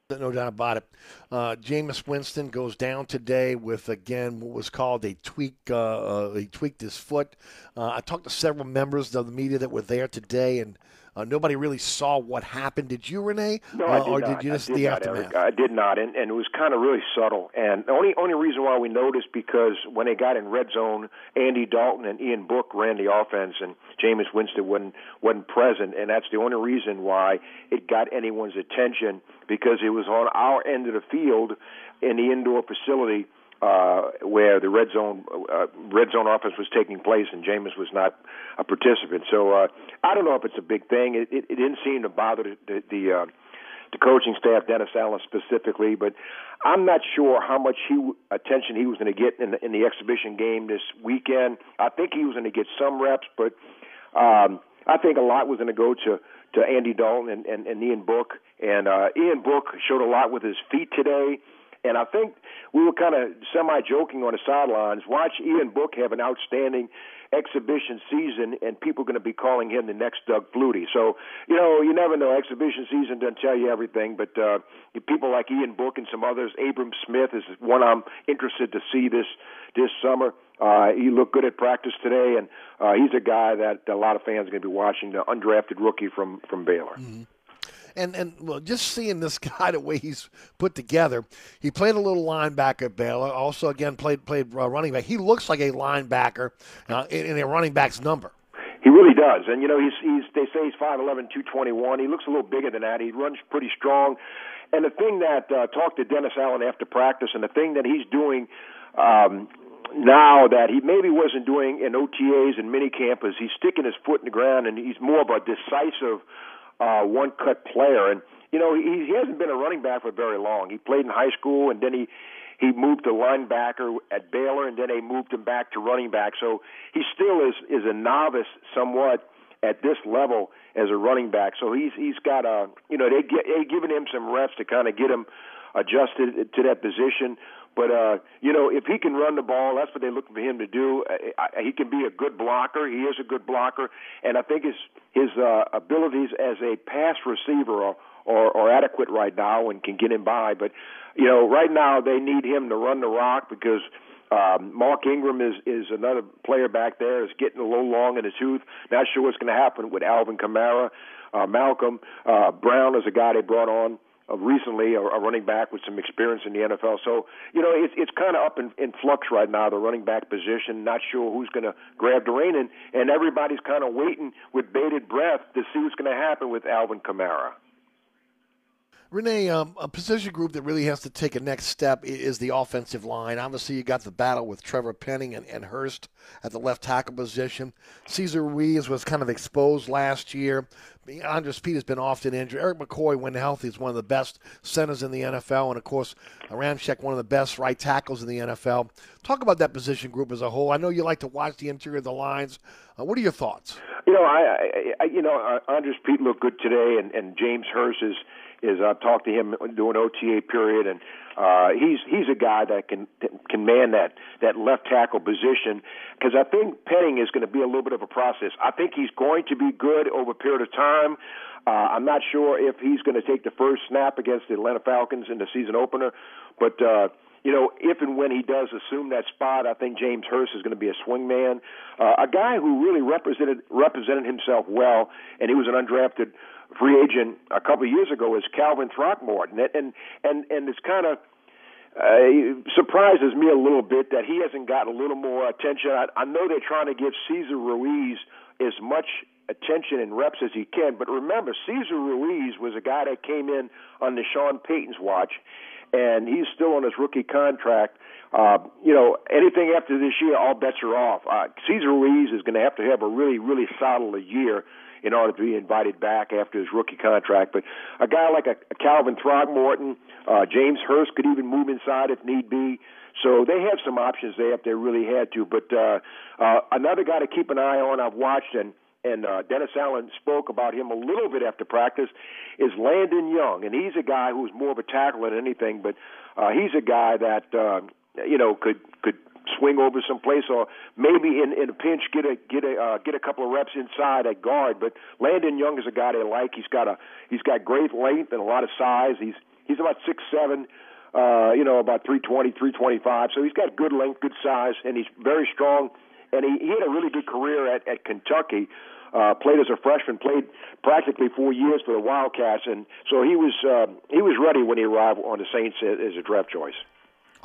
S1: No doubt about it. Uh, Jameis Winston goes down today with again what was called a tweak. Uh, uh, he tweaked his foot. Uh, I talked to several members of the media that were there today, and uh, nobody really saw what happened. Did you, Rene?
S10: No,
S1: uh,
S10: I did
S1: or
S10: not.
S1: did you just
S10: did
S1: the
S10: not,
S1: aftermath?
S10: Eric. I did not, and, and it was kind of really subtle. And the only only reason why we noticed because when they got in red zone, Andy Dalton and Ian Book ran the offense, and Jameis Winston wasn't wasn't present, and that's the only reason why it got anyone's attention because it was on our end of the field in the indoor facility uh, where the red zone uh, red zone offense was taking place, and Jameis was not a participant. So uh, I don't know if it's a big thing. It, it, it didn't seem to bother the the, the, uh, the coaching staff, Dennis Allen specifically, but I'm not sure how much he attention he was going to get in the, in the exhibition game this weekend. I think he was going to get some reps, but um, I think a lot was going to go to to Andy Dalton and, and, and Ian Book. And uh, Ian Book showed a lot with his feet today. And I think we were kind of semi joking on the sidelines. Watch Ian Book have an outstanding exhibition season, and people are going to be calling him the next Doug Flutie. So, you know, you never know. Exhibition season doesn't tell you everything, but uh, people like Ian Book and some others, Abram Smith is one I'm interested to see this this summer. Uh, he looked good at practice today, and uh, he's a guy that a lot of fans are going to be watching. The undrafted rookie from from Baylor.
S1: And and well, just seeing this guy the way he's put together, he played a little linebacker at Baylor. Also, again played played uh, running back. He looks like a linebacker uh, in, in a running back's number.
S10: He really does, and you know he's he's they say he's five eleven, two twenty one. He looks a little bigger than that. He runs pretty strong, and the thing that uh, talked to Dennis Allen after practice, and the thing that he's doing. Um, now that he maybe wasn't doing in OTAs and minicamp is he's sticking his foot in the ground and he's more of a decisive uh, one cut player. And you know he, he hasn't been a running back for very long. He played in high school and then he he moved to linebacker at Baylor and then they moved him back to running back. So he still is is a novice somewhat at this level as a running back. So he's he's got a you know they get they given him some reps to kind of get him adjusted to that position. But uh, you know, if he can run the ball, that's what they're looking for him to do. Uh, I, he can be a good blocker. He is a good blocker, and I think his his uh, abilities as a pass receiver are, are, are adequate right now and can get him by. But you know, right now they need him to run the rock because um, Mark Ingram is is another player back there is getting a little long in the tooth. Not sure what's going to happen with Alvin Kamara, uh, Malcolm uh, Brown is a guy they brought on uh, recently, a, a running back with some experience in the NFL. So you know it's it's kind of up in, in flux right now, the running back position. Not sure who's going to grab the and, and everybody's kind of waiting with bated breath to see what's going to happen with Alvin Kamara.
S1: Rene, um, a position group that really has to take a next step is the offensive line. Obviously, you got the battle with Trevor Penning and, and Hurst at the left tackle position. Cesar Ruiz was kind of exposed last year. Andrus Peat has been often injured. Erik McCoy, when healthy, is one of the best centers in the NFL, and of course, Ramczyk, one of the best right tackles in the NFL. Talk about that position group as a whole. I know you like to watch the interior of the lines. Uh, what are your thoughts?
S10: You know, I, I, I you know, uh, Andrus Peat looked good today, and, and James Hurst is is I've talked to him during OTA period, and Uh, he's he's a guy that can can man that that left tackle position because I think Penning is going to be a little bit of a process. I think he's going to be good over a period of time. Uh, I'm not sure if he's going to take the first snap against the Atlanta Falcons in the season opener, but uh, you know, if and when he does assume that spot, I think James Hurst is going to be a swing man, uh, a guy who really represented represented himself well, and he was an undrafted free agent a couple of years ago. Is Calvin Throckmorton, and and and it's kind of uh, surprises me a little bit that he hasn't gotten a little more attention. I, I know they're trying to give Cesar Ruiz as much attention and reps as he can, but remember, Cesar Ruiz was a guy that came in on the Sean Payton's watch, and he's still on his rookie contract. Uh, you know, anything after this year, all bets are off. Uh, Cesar Ruiz is going to have to have a really, really solid year in order to be invited back after his rookie contract. But a guy like a, a Calvin Throckmorton, uh, James Hurst could even move inside if need be. So they have some options there if they really had to. But uh, uh, another guy to keep an eye on, I've watched and and uh, Dennis Allen spoke about him a little bit after practice, is Landon Young, and he's a guy who's more of a tackler than anything, but uh, he's a guy that uh, you know could could swing over someplace or maybe in in a pinch get a get a uh, get a couple of reps inside at guard. But Landon Young is a guy they like. He's got a he's got great length and a lot of size. He's he's about six seven. Uh, you know, about 320, 325. So he's got good length, good size, and he's very strong. And he, he had a really good career at, at Kentucky played as a freshman, played practically four years for the Wildcats, and so he was uh, he was ready when he arrived on the Saints as a draft choice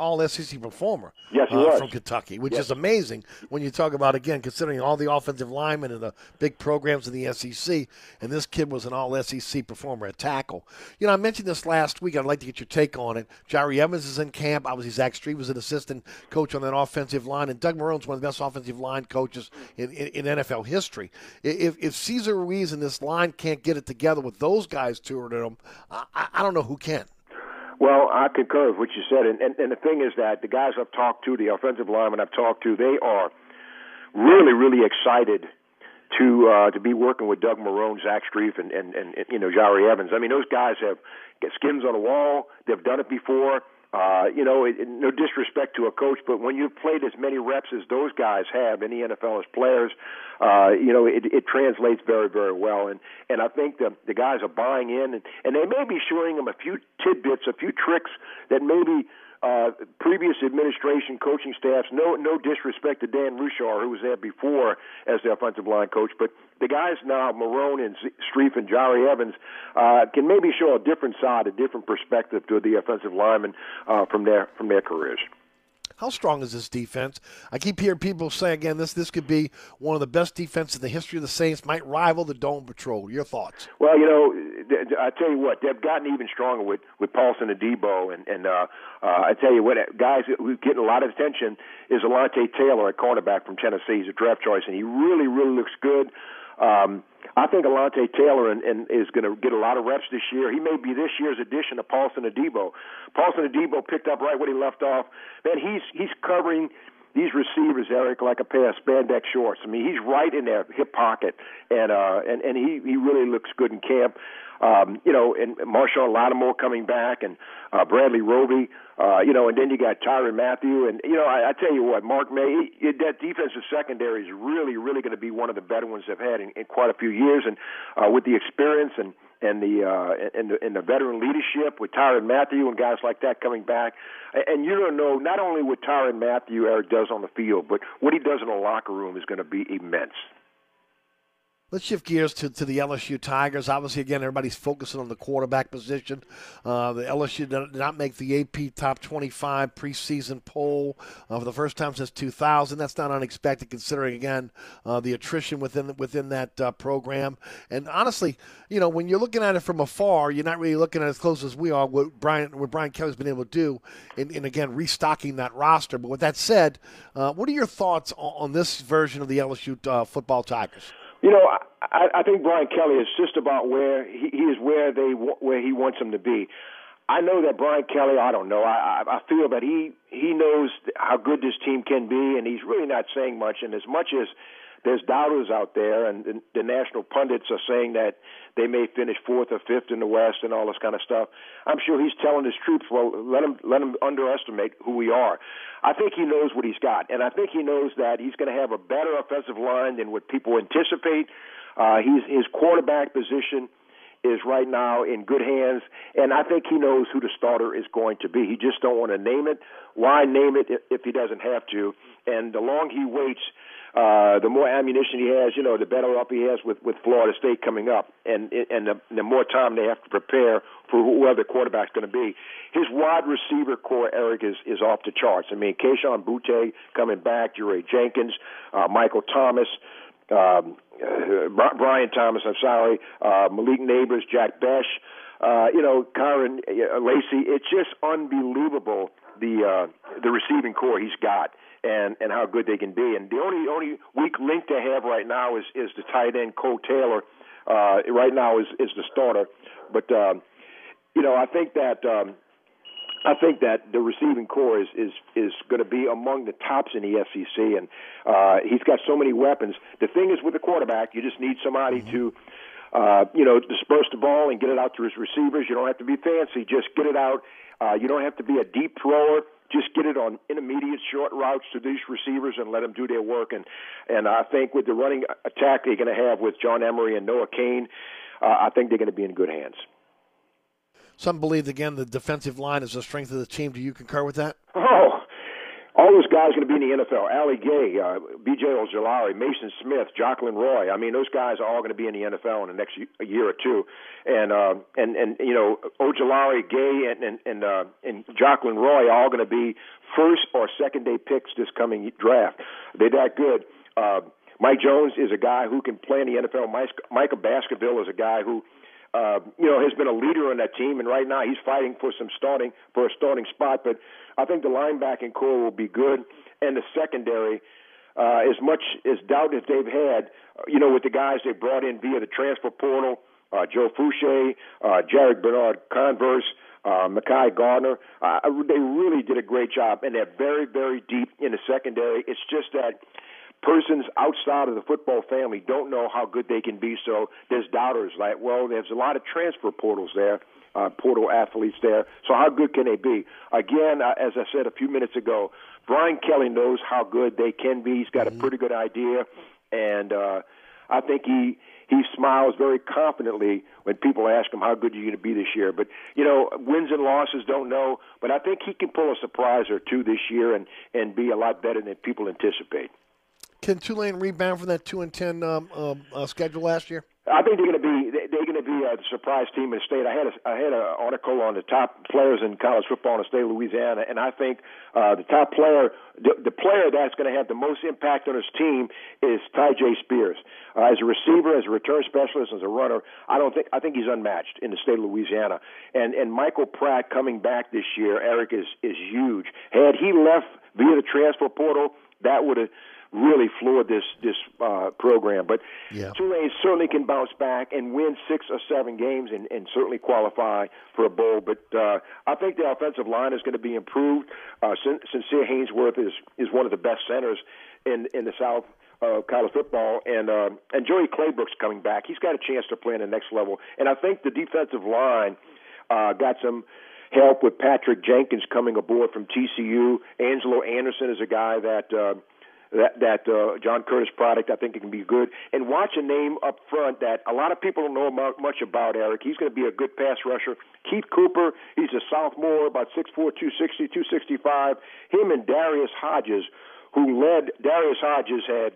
S1: all SEC performer.
S10: Yes, he
S1: uh,
S10: was.
S1: from Kentucky, which
S10: Yes.
S1: is amazing when you talk about again considering all the offensive linemen and the big programs in the SEC. And this kid was an all SEC performer at tackle. You know, I mentioned this last week. I'd like to get your take on it. Jahri Evans is in camp. Obviously, Zach Strief was an assistant coach on that offensive line, and Doug Marrone's one of the best offensive line coaches in, in, in NFL history. If if Cesar Ruiz and this line can't get it together with those guys touring them, I, I I don't know who can.
S10: Well, I concur with what you said, and, and and the thing is that the guys I've talked to, the offensive linemen I've talked to, they are really, really excited to uh, to be working with Doug Marrone, Zach Strief, and, and and and, you know Jahri Evans. I mean, those guys have skins on the wall. They've done it before. Uh, you know, it, it- no disrespect to a coach, but when you've played as many reps as those guys have in the NFL as players, uh, you know, it, it translates very, very well. And and I think the the guys are buying in, and, and they may be showing them a few tidbits, a few tricks that maybe uh, previous administration coaching staffs. No, no disrespect to Dan Roushar, who was there before as the offensive line coach, but the guys now, Marrone and Strief and Jahri Evans, uh, can maybe show a different side, a different perspective to the offensive linemen uh, from their from their careers.
S1: How strong is this defense? I keep hearing people say again, this this could be one of the best defenses in the history of the Saints. Might rival the Dome Patrol. Your thoughts?
S10: Well, you know, I tell you what, they've gotten even stronger with with Paulson Adebo, and and uh, uh, I tell you what, guys who's getting a lot of attention is Alontae Taylor, a cornerback from Tennessee. He's a draft choice, and he really, really looks good. Um, I think Alontae Taylor and, and is going to get a lot of reps this year. He may be this year's addition to Paulson Adebo. Paulson Adebo picked up right where he left off. Man, he's he's covering these receivers, Eric, like a pair of spandex shorts. I mean, he's right in their hip pocket, and uh, and and he he really looks good in camp. Um, you know, and Marshon Lattimore coming back, and uh, Bradley Roby. Uh, you know, and then you got Tyrann Mathieu, and you know, I, I tell you what, Marcus Maye, he, that defensive secondary is really, really going to be one of the better ones they've had in, in quite a few years, and uh, with the experience and and the uh, and the and the veteran leadership with Tyrann Mathieu and guys like that coming back, and, you don't know not only what Tyrann Mathieu Eric does on the field, but what he does in the locker room is going to be immense.
S1: Let's shift gears to, to the LSU Tigers. Obviously, again, everybody's focusing on the quarterback position. Uh, the LSU did not make the AP Top 25 preseason poll uh, for the first time since 2000. That's not unexpected, considering again uh, the attrition within within that uh, program. And honestly, you know, when you're looking at it from afar, you're not really looking at as close as we are. What Brian what Brian Kelly's been able to do, in, in again restocking that roster. But with that said, uh, what are your thoughts on, on this version of the LSU uh, football Tigers?
S10: You know, I, I think Brian Kelly is just about where he, he is where they where he wants him to be. I know that Brian Kelly. I don't know. I I, feel that he he knows how good this team can be, and he's really not saying much. And as much as there's doubters out there, and the, the national pundits are saying that they may finish fourth or fifth in the West and all this kind of stuff. I'm sure he's telling his troops, well, let him let him underestimate who we are. I think he knows what he's got, and I think he knows that he's going to have a better offensive line than what people anticipate. Uh, he's his quarterback position is right now in good hands, and I think he knows who the starter is going to be. He just don't want to name it. Why name it if he doesn't have to? And the long he waits, uh, the more ammunition he has, you know, the better up he has with with Florida State coming up, and and the, the more time they have to prepare for whoever the quarterback's going to be. His wide receiver corps, Eric, is is off the charts. I mean, Kayshon Boutte coming back, Jaray Jenkins, uh, Michael Thomas. Um, uh, Brian Thomas, I'm sorry, uh, Malik Nabers, Jack Bech, uh, you know, Kyren uh, Lacy. It's just unbelievable the uh, the receiving corps he's got and and how good they can be. And the only only weak link they have right now is is the tight end Cole Taylor. Uh, right now is is the starter, but um, you know I think that. Um, I think that the receiving corps is is is going to be among the tops in the SEC, and uh, he's got so many weapons. The thing is with the quarterback, you just need somebody mm-hmm. to, uh, you know, disperse the ball and get it out to his receivers. You don't have to be fancy; just get it out. Uh, you don't have to be a deep thrower. Just get it on intermediate short routes to these receivers and let them do their work. And and I think with the running attack they're going to have with John Emery and Noah Cain, uh, I think they're going to be in good hands.
S1: Some believe again the defensive line is the strength of the team. Do you concur with that?
S10: All those guys going to be in the NFL. Ali Gaye, uh, B.J. Ojulari, Mason Smith, Jaquelin Roy. I mean, those guys are all going to be in the NFL in the next year or two. And uh, and and you know, Ojulari, Gaye, and and and, uh, and Jaquelin Roy are all going to be first or second day picks this coming draft. They're that good. Uh, Mike Jones is a guy who can play in the NFL. Micah Baskerville is a guy who uh, you know, has been a leader on that team, and right now he's fighting for some starting for a starting spot. But I think the linebacking corps will be good, and the secondary. Uh, as much as doubt as they've had, you know, with the guys they brought in via the transfer portal, uh, Joe Foucha, uh, Jarrick Bernard-Converse, uh, Mekhi Garner, uh, they really did a great job, and they're very, very deep in the secondary. It's just that persons outside of the football family don't know how good they can be. So there's doubters like, well, there's a lot of transfer portals there, uh, portal athletes there. So how good can they be? Again, uh, as I said a few minutes ago, Brian Kelly knows how good they can be. He's got a pretty good idea, and uh, I think he he smiles very confidently when people ask him how good you're going to be this year. But you know, wins and losses don't know. But I think he can pull a surprise or two this year and and be a lot better than people anticipate.
S1: Can Tulane rebound from that two and ten um, um, uh, schedule last year?
S10: I think they're going to be they're going to be a surprise team in the state. I had a, I had an article on the top players in college football in the state of Louisiana, and I think uh, the top player, the, the player that's going to have the most impact on his team is Tyjae Spears. Uh, as a receiver, as a return specialist, as a runner, I don't think I think he's unmatched in the state of Louisiana. And and Michael Pratt coming back this year, Eric is is huge. Had he left via the transfer portal, that would have really floored this this uh, program. But yeah. Tulane certainly can bounce back and win six or seven games and, and certainly qualify for a bowl. But uh, I think the offensive line is going to be improved. Uh, Sincere Haynesworth is is one of the best centers in in the South of college football, and uh, and Joey Claybrook's coming back. He's got a chance to play in the next level, and I think the defensive line uh, got some help with Patrick Jenkins coming aboard from TCU. Angelo Anderson is a guy that uh, that that uh, John Curtis product. I think it can be good. And watch a name up front that a lot of people don't know much about. Eric, he's going to be a good pass rusher. Keith Cooper, he's a sophomore, about six four, two sixty, two sixty five. Him and Darius Hodges, who led Darius Hodges had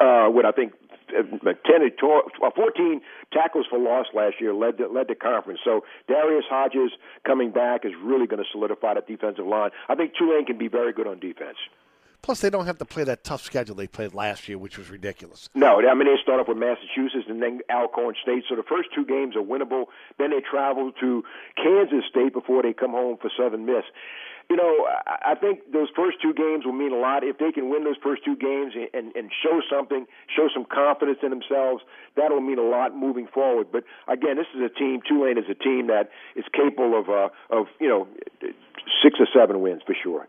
S10: uh, what I think uh, 10 or uh, 14 tackles for loss last year led the, led the conference. So Darius Hodges coming back is really going to solidify the defensive line. I think Tulane can be very good on defense.
S1: Plus, they don't have to play that tough schedule they played last year, which was ridiculous.
S10: No, I mean they start off with Massachusetts and then Alcorn State, so the first two games are winnable. Then they travel to Kansas State before they come home for Southern Miss. you know, I, I think those first two games will mean a lot. If they can win those first two games and, and, and show something, show some confidence in themselves, that'll mean a lot moving forward. But again, this is a team. Tulane is a team that is capable of uh, of you know six or seven wins for sure.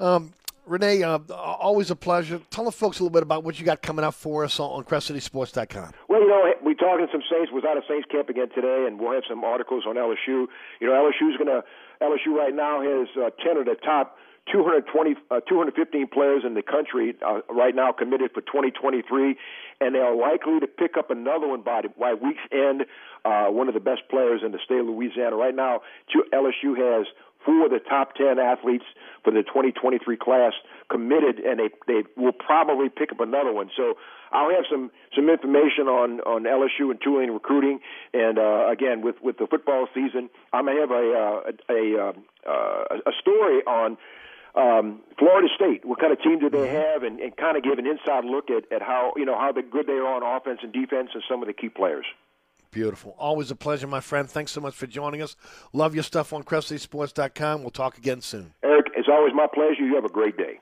S1: Um, Rene, uh, always a pleasure. Tell the folks a little bit about what you got coming up for us on CrescentCitySports.com.
S10: Well, you know, we're talking some Saints. Was out of Saints camp again today, and we'll have some articles on LSU. You know, LSU's going to LSU right now has uh, ten of the top 220, uh, 215 players in the country uh, right now committed for 2023, and they are likely to pick up another one by by week's end. Uh, one of the best players in the state of Louisiana right now. LSU has four of the top 10 athletes for the 2023 class committed, and they they will probably pick up another one. So I'll have some some information on on LSU and Tulane recruiting, and uh, again with with the football season, I may have a uh, a a, uh, a story on. Um, Florida State, what kind of team do they have, and, and kind of give an inside look at, at how you know how good they are on offense and defense, and some of the key players.
S1: Beautiful. Always a pleasure, my friend. Thanks so much for joining us. Love your stuff on CrescentCitySports.com. We'll talk again soon.
S10: Eric, it's always my pleasure. You have a great day.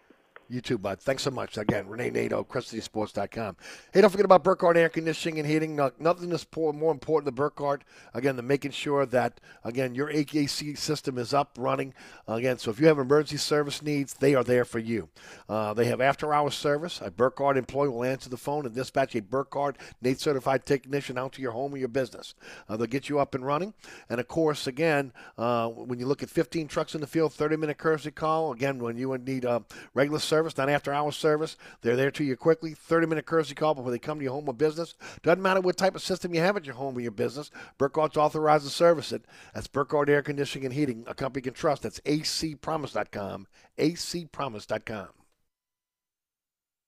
S1: You too, bud. Thanks so much. Again, Rene Nadeau, CrescentCitySports.com. Hey, don't forget about Burkhardt Air Conditioning and Heating. Uh, nothing is more important than Burkhardt. Again, the making sure that, again, your AKC system is up, running. Again, so if you have emergency service needs, they are there for you. Uh, they have after-hours service. A Burkhardt employee will answer the phone and dispatch a Burkhardt NATE certified technician out to your home or your business. Uh, they'll get you up and running. And, of course, again, uh, when you look at 15 trucks in the field, 30-minute courtesy call. Again, when you would need uh, regular service, service, not after hours service. They're there to you quickly. 30 minute courtesy call before they come to your home or business. Doesn't matter what type of system you have at your home or your business. Burkhardt's authorized to service it. That's Burkhardt Air Conditioning and Heating, a company you can trust. That's acpromise.com. acpromise.com.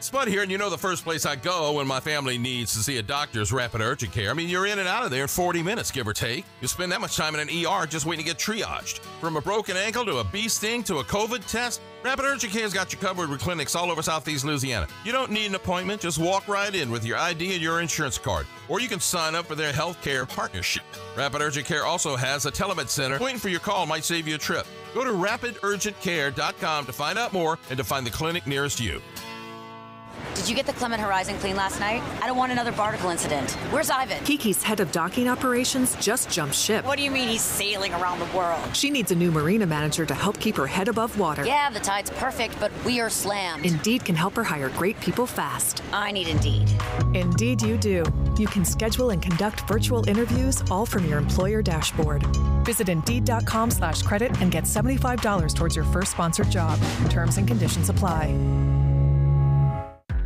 S11: Spud here, and you know the first place I go when my family needs to see a doctor is Rapid Urgent Care. I mean, you're in and out of there in 40 minutes, give or take. You spend that much time in an ER just waiting to get triaged. From a broken ankle to a bee sting to a COVID test, Rapid Urgent Care's got you covered with clinics all over Southeast Louisiana. You don't need an appointment, just walk right in with your ID and your insurance card. Or you can sign up for their healthcare partnership. Rapid Urgent Care also has a telemed center. Waiting for your call might save you a trip. Go to rapidurgentcare.com to find out more and to find the clinic nearest you.
S12: Did you get the Clement Horizon clean last night? I don't want another barnacle incident. Where's Ivan?
S13: Kiki's head of docking operations just jumped ship.
S12: What do you mean he's sailing around the world?
S13: She needs a new marina manager to help keep her head above water.
S12: Yeah, the tide's perfect, but we are slammed.
S13: Indeed can help her hire great people fast.
S12: I need Indeed.
S13: Indeed, you do. You can schedule and conduct virtual interviews all from your employer dashboard. Visit Indeed.com slash credit and get $75 towards your first sponsored job. Terms and conditions apply.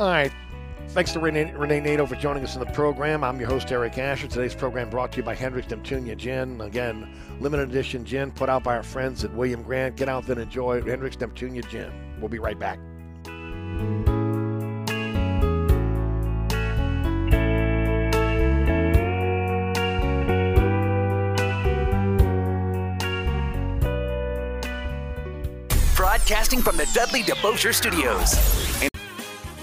S1: All right. Thanks to Rene, Rene Nadeau for joining us in the program. I'm your host, Eric Asher. Today's program brought to you by Hendrick's Neptunia Gin. Again, limited edition gin put out by our friends at William Grant. Get out there and enjoy Hendrick's Neptunia Gin. We'll be right back.
S14: Broadcasting from the Dudley DeBosier Studios.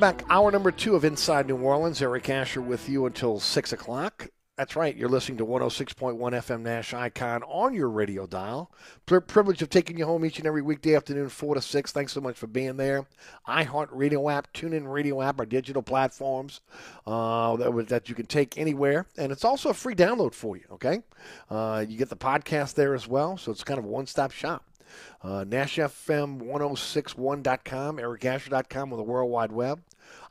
S1: Welcome back. Hour number two of Inside New Orleans. Eric Asher with you until 6 o'clock. That's right. You're listening to 106.1 FM Nash Icon on your radio dial. Pri- privilege of taking you home each and every weekday afternoon, 4 to 6. Thanks so much for being there. iHeart Radio app, TuneIn Radio app, our digital platforms uh, that, that you can take anywhere. And it's also a free download for you, okay? Uh, you get the podcast there as well, so it's kind of a one stop shop. Uh, NashFM1061.com, EricAsher.com with the World Wide Web.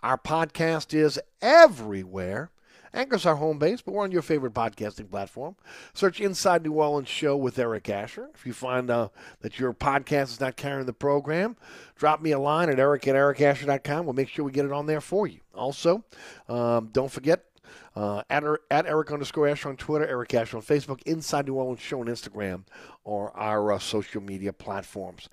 S1: Our podcast is everywhere. Anchor's our home base, but we're on your favorite podcasting platform. Search Inside New Orleans Show with Eric Asher. If you find uh, that your podcast is not carrying the program, drop me a line at eric at ericasher.com. We'll make sure we get it on there for you. Also, um, don't forget, uh, at, at Eric underscore Asher on Twitter, Eric Asher on Facebook, Inside New Orleans Show on Instagram, or our uh, social media platforms.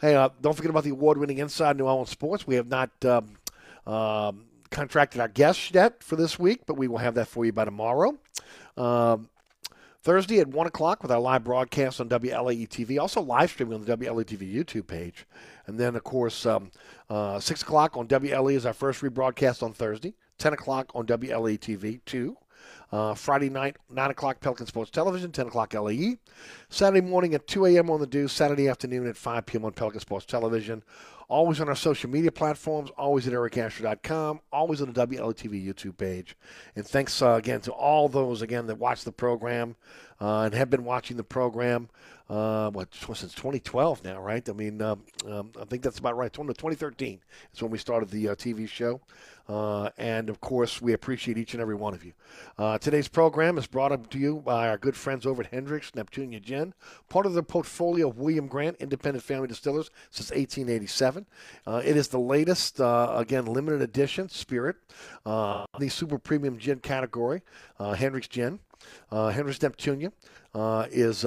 S1: Hey, uh, don't forget about the award winning Inside New Orleans Sports. We have not. Um, um, contracted our guests yet for this week, but we will have that for you by tomorrow. Um, Thursday at 1 o'clock with our live broadcast on WLAE TV, also live streaming on the WLAE TV YouTube page. And then, of course, um, uh, 6 o'clock on WLE is our first rebroadcast on Thursday, 10 o'clock on WLAE TV, 2. Uh, Friday night, 9 o'clock, Pelican Sports Television, 10 o'clock, LAE. Saturday morning at 2 a.m. on the Dew, Saturday afternoon at 5 p.m. on Pelican Sports Television. Always on our social media platforms, always at ericasher.com, always on the WLTV YouTube page. And thanks uh, again to all those, again, that watch the program uh, and have been watching the program. Uh, what since 2012 now, right? I mean, um, um, I think that's about right. 2013 is when we started the uh, TV show, uh, and of course, we appreciate each and every one of you. Uh, today's program is brought up to you by our good friends over at Hendrick's Neptunia Gin, part of the portfolio of William Grant Independent Family Distillers since 1887. Uh, it is the latest, again, limited edition spirit, the super premium gin category. Hendrick's Gin, Hendrick's Neptunia is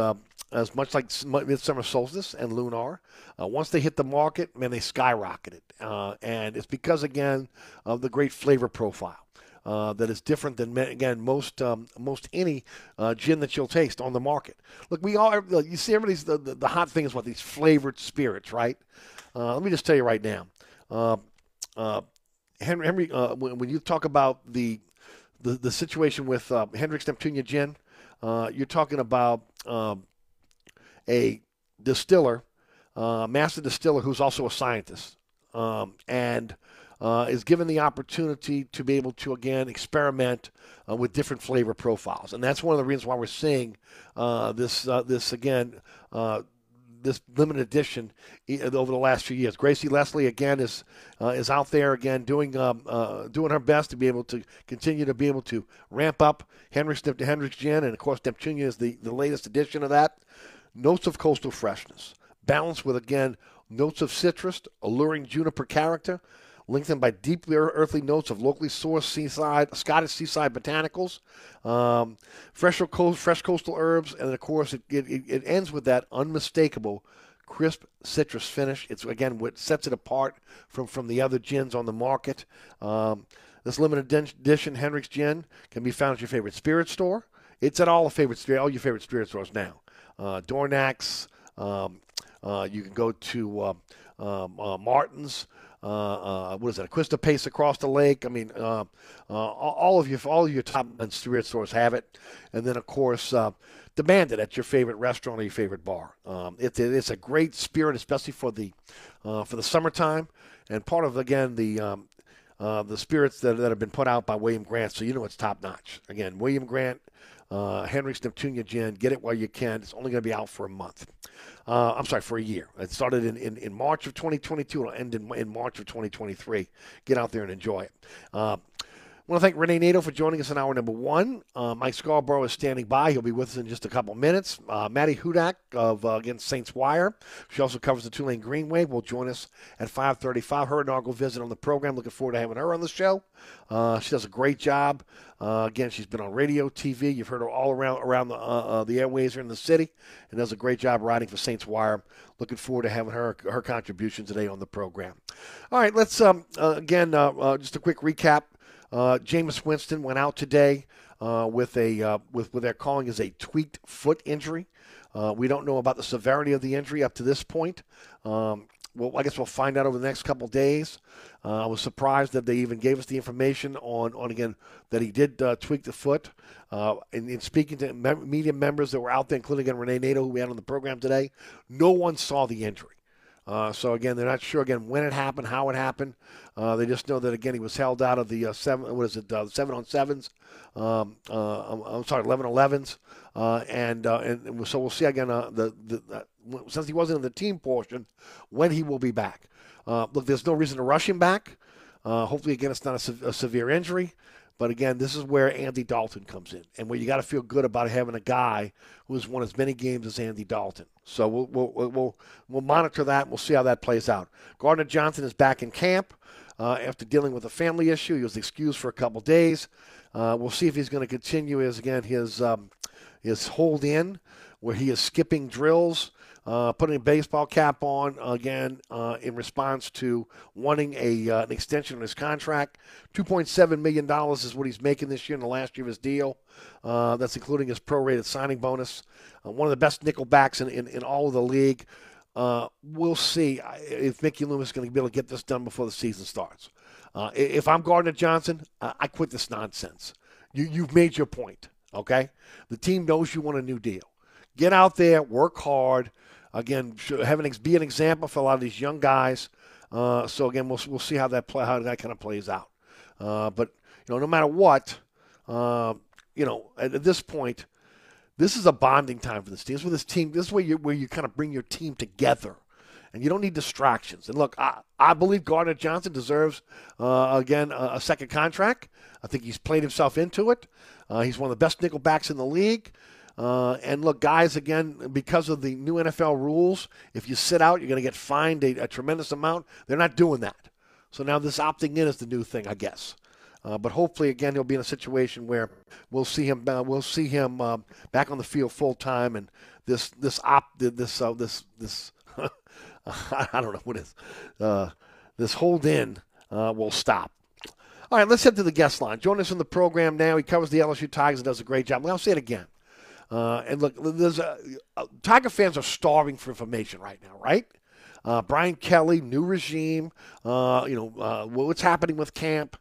S1: as much like Midsummer Solstice and Lunar. Uh, once they hit the market, man, they skyrocketed. Uh, and it's because, again, of the great flavor profile. Uh, that is different than again most um, most any uh, gin that you'll taste on the market. Look, we all you see everybody's the, the, the hot thing is what these flavored spirits, right? Uh, let me just tell you right now, uh, uh, Henry, Henry when, you talk about the the, the situation with Hendrick's Neptunia gin, you're talking about um, a distiller, uh, master distiller who's also a scientist, um, and uh, is given the opportunity to be able to again experiment uh, with different flavor profiles, and that's one of the reasons why we're seeing uh, this uh, this again uh, this limited edition over the last few years. Gracie Leslie again is uh, is out there again doing um, uh, doing her best to be able to continue to be able to ramp up Hendrick's Hendrick's Gin, and of course Neptunia is the, the latest edition of that notes of coastal freshness, balanced with, again, notes of citrus, alluring juniper character, lengthened by deeply earthly notes of locally sourced seaside, Scottish seaside botanicals, um, fresh, fresh coastal herbs, and of course it, it, it ends with that unmistakable crisp citrus finish. It's again what sets it apart from, from the other gins on the market. Um, this limited edition Hendrick's gin can be found at your favorite spirit store. It's at all the favorite all your favorite spirit stores now uh, Dorignac's. Um, uh, you can go to uh, um, uh, Martin's. Uh, uh, what is it, Acquistapace across the lake. I mean, all of you, all of your top spirit stores have it, and then of course, demand it at your favorite restaurant or your favorite bar. Um, it, it's a great spirit, especially for the for the summertime, and part of again the um, uh, the spirits that, that have been put out by William Grant, so you know it's top notch. Again, William Grant uh, Hendrick's Neptunia Gin. Get it while you can. It's only going to be out for a month. Uh, I'm sorry, for a year. It started in, in, in March of 2022. It'll end in, in March of 2023. Get out there and enjoy it. Uh, I want to thank Rene Nadeau for joining us in hour number one. Uh, Mike Scarborough is standing by. He'll be with us in just a couple minutes. Uh, Maddie Hudak of uh, against Saints Wire. She also covers the Tulane Green Wave. Will join us at 5:35. Her inaugural visit on the program. Looking forward to having her on the show. Uh, she does a great job. Uh, again, she's been on radio, TV. You've heard her all around around the uh, the airways here in the city, and does a great job writing for Saints Wire. Looking forward to having her her contribution today on the program. All right, let's um, again just a quick recap. Uh, Jameis Winston went out today uh, with a uh, with what they're calling as a tweaked foot injury. Uh, we don't know about the severity of the injury up to this point. Um, well, I guess we'll find out over the next couple days. Uh, I was surprised that they even gave us the information on, on again that he did uh, tweak the foot. Uh, in, in speaking to media members that were out there, including again Rene Nadeau, who we had on the program today, no one saw the injury. Uh, so again, they're not sure again when it happened, how it happened. Uh, they just know that again he was held out of the uh, seven. What is it? Uh, seven on sevens. Um, uh, I'm, I'm sorry, eleven elevens. Uh, and and so we'll see again. The, the since he wasn't in the team portion, when he will be back. Look, there's no reason to rush him back. Hopefully, again, it's not a, se- a severe injury. But again, this is where Andy Dalton comes in, and where you got to feel good about having a guy who has won as many games as Andy Dalton. So we'll we'll we'll, we'll monitor that. and We'll see how that plays out. Gardner Johnson is back in camp uh, after dealing with a family issue. He was excused for a couple days. Uh, we'll see if he's going to continue his again his um, his hold in, where he is skipping drills uh, putting a baseball cap on again uh, in response to wanting a uh, an extension on his contract. Two point seven million dollars is what he's making this year in the last year of his deal. Uh, that's including his prorated signing bonus. Uh, one of the best nickel backs in, in, in all of the league. We'll see if Mickey Loomis is going to be able to get this done before the season starts. if I'm Gardner Johnson, I quit this nonsense. You, you've made your point, okay? The team knows you want a new deal. Get out there, work hard again, have an, be an example for a lot of these young guys. Uh, so again, we'll we'll see how that play, how that kind of plays out. Uh, but you know, no matter what, uh, you know, at, at, this point, this is a bonding time for this team. This is where this team. This is where you where you kind of bring your team together, and you don't need distractions. And look, I, I believe Gardner Johnson deserves uh, again a, a, second contract. I think he's played himself into it. Uh, he's one of the best nickel backs in the league. Uh, and look, guys, again, because of the new NFL rules, if you sit out, you're going to get fined a, a, tremendous amount. They're not doing that. So now this opting in is the new thing, I guess. Uh, but hopefully, again, he'll be in a situation where we'll see him. Uh, we'll see him uh, back on the field full time, and this this op this uh, this this I don't know what is uh, this hold in will stop. All right, let's head to the guest line. Join us in the program now. He covers the LSU Tigers and does a great job. I'll say it again. Uh, and look, there's a, uh, Tiger fans are starving for information right now, right? Uh, Brian Kelly, new regime, uh, you know, uh, what's happening with camp.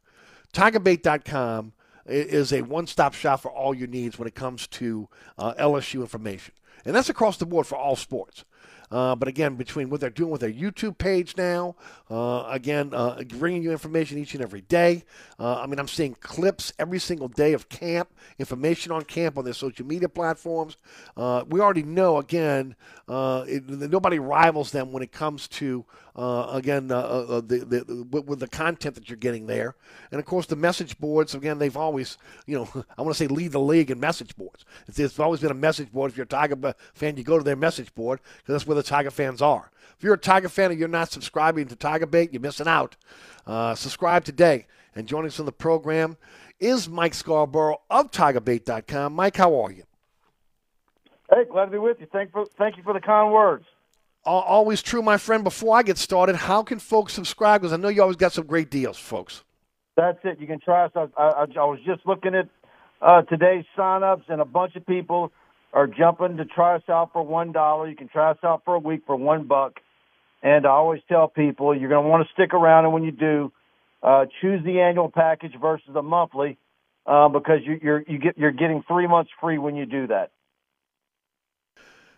S1: TigerBait.com is a one-stop shop for all your needs when it comes to uh, LSU information. And that's across the board for all sports. Uh, but again, between what they're doing with their YouTube page now, uh, again, uh, bringing you information each and every day. Uh, I mean, I'm seeing clips every single day of camp, information on camp on their social media platforms. Uh, we already know, again, uh, it, nobody rivals them when it comes to, again, the, the, the, with the content that you're getting there. And of course, the message boards, again, they've always, you know, I want to say lead the league in message boards. It's always been a message board. If you're a Tiger fan, you go to their message board because that's where the Tiger fans are. If you're a Tiger fan and you're not subscribing to Tiger Bait, you're missing out. Uh, subscribe today. And joining us on the program is Mike Scarborough of TigerBait.com. Mike, how are you?
S15: Hey, glad to be with you. Thank for thank you for the kind words.
S1: Always true, my friend. Before I get started, how can folks subscribe? Because I know you always got some great deals, folks.
S15: That's it. You can try us. I, I, I was just looking at uh, today's sign-ups, and a bunch of people are jumping to try us out for one dollar. You can try us out for a week for one buck. And I always tell people you're going to want to stick around, and when you do, uh, choose the annual package versus the monthly, uh, because you, you're you get you're getting three months free when you do that.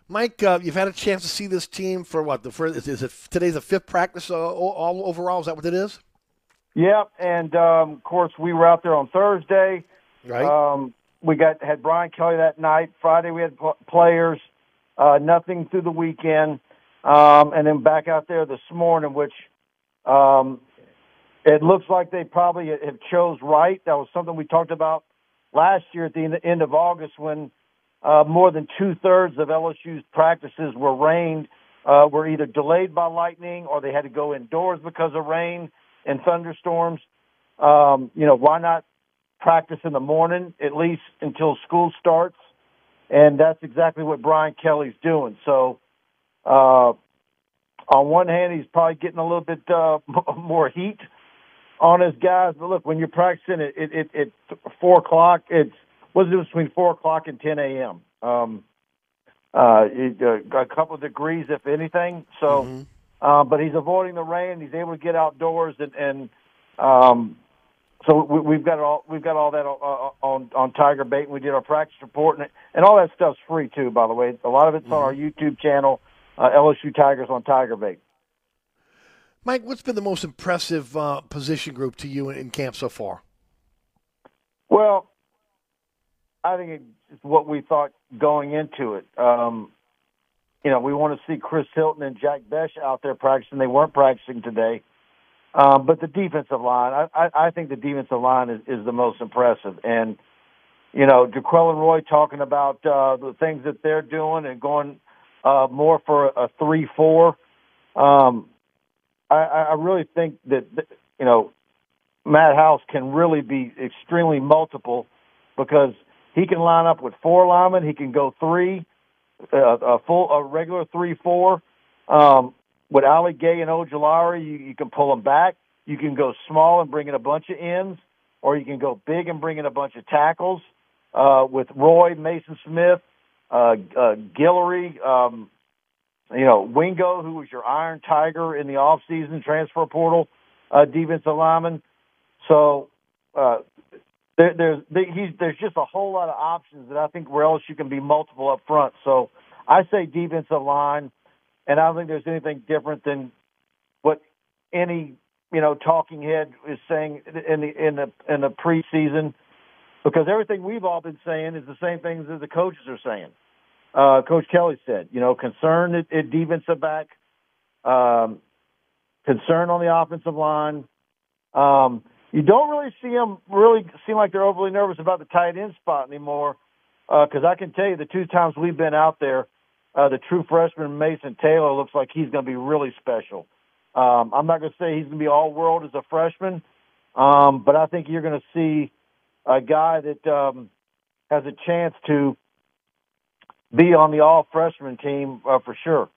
S1: Mike, uh, you've had a chance to see this team for what the first is it today's the fifth practice uh, all overall? Is that what it is?
S15: Yep, and um, of course we were out there on Thursday.
S1: Right.
S15: Um, we got had Brian Kelly that night. Friday we had pl- players. Uh, nothing through the weekend, um, and then back out there this morning, which um, it looks like they probably have chose right. That was something we talked about last year at the end of August when uh, more than two thirds of LSU's practices were rained, uh, were either delayed by lightning or they had to go indoors because of rain and thunderstorms. Um, you know, why not practice in the morning, at least until school starts. And that's exactly what Brian Kelly's doing. So, uh, on one hand, he's probably getting a little bit uh, more heat on his guys. But look, when you're practicing at it, it, it, four o'clock, it's what's difference between four o'clock and ten a.m. Um, uh, it, uh, a couple of degrees, if anything. So, mm-hmm. uh, but he's avoiding the rain. He's able to get outdoors, and, and um, so we, we've got all we've got all that on on, on Tiger Bait. And we did our practice report, and and all that stuff's free too. By the way, a lot of it's on our YouTube channel, uh, LSU Tigers on Tiger Bait.
S1: Mike, what's been the most impressive uh, position group to you in, in camp so far?
S15: Well, I think it's what we thought going into it. Um, you know, we want to see Chris Hilton and Jack Besh out there practicing. They weren't practicing today. Um, but the defensive line, I, I, I think the defensive line is, is the most impressive. And, you know, Jaquelin Roy talking about uh, the things that they're doing and going uh, more for a 3 4. Um, I, I really think that, you know, Matt House can really be extremely multiple because he can line up with four linemen. He can go three, uh, a full, a regular three four. Um, with Ali Gaye and Ojulari, you, you can pull them back. You can go small and bring in a bunch of ends, or you can go big and bring in a bunch of tackles. Uh, with Roy, Maason Smith, uh, uh, Guillory, um, you know, Wingo, who was your Iron Tiger in the off season transfer portal, uh, defensive lineman. So, uh, there, there's he's, there's just a whole lot of options that I think where else you can be multiple up front. So I say defensive line, and I don't think there's anything different than what any you know talking head is saying in the in the in the preseason, because everything we've all been saying is the same things that the coaches are saying. Uh, Coach Kelly said, you know, concern at, at defensive back, um, concern on the offensive line. Um, you don't really see them really seem like they're overly nervous about the tight end spot anymore. Because uh, I can tell you, the two times we've been out there, uh, the true freshman Mason Taylor looks like he's going to be really special. Um, I'm not going to say he's going to be all world as a freshman, um, but I think you're going to see a guy that um, has a chance to be on the all freshman team uh, for sure.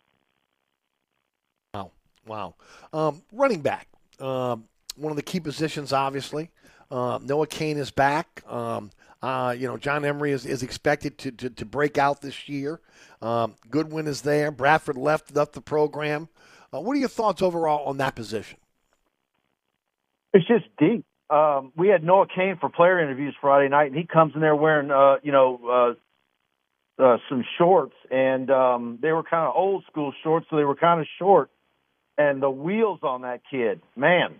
S1: Wow. Wow. Um, running back. Um, one of the key positions, obviously. Uh, Noah Cain is back. Um, uh, you know, John Emery is, is expected to, to, to break out this year. Um, Goodwin is there. Bradford left, left the program. Uh, what are your thoughts overall on that position?
S15: It's just deep. Um, we had Noah Cain for player interviews Friday night, and he comes in there wearing, uh, you know, uh, uh, some shorts, and um, they were kind of old school shorts, so they were kind of short. And the wheels on that kid, man,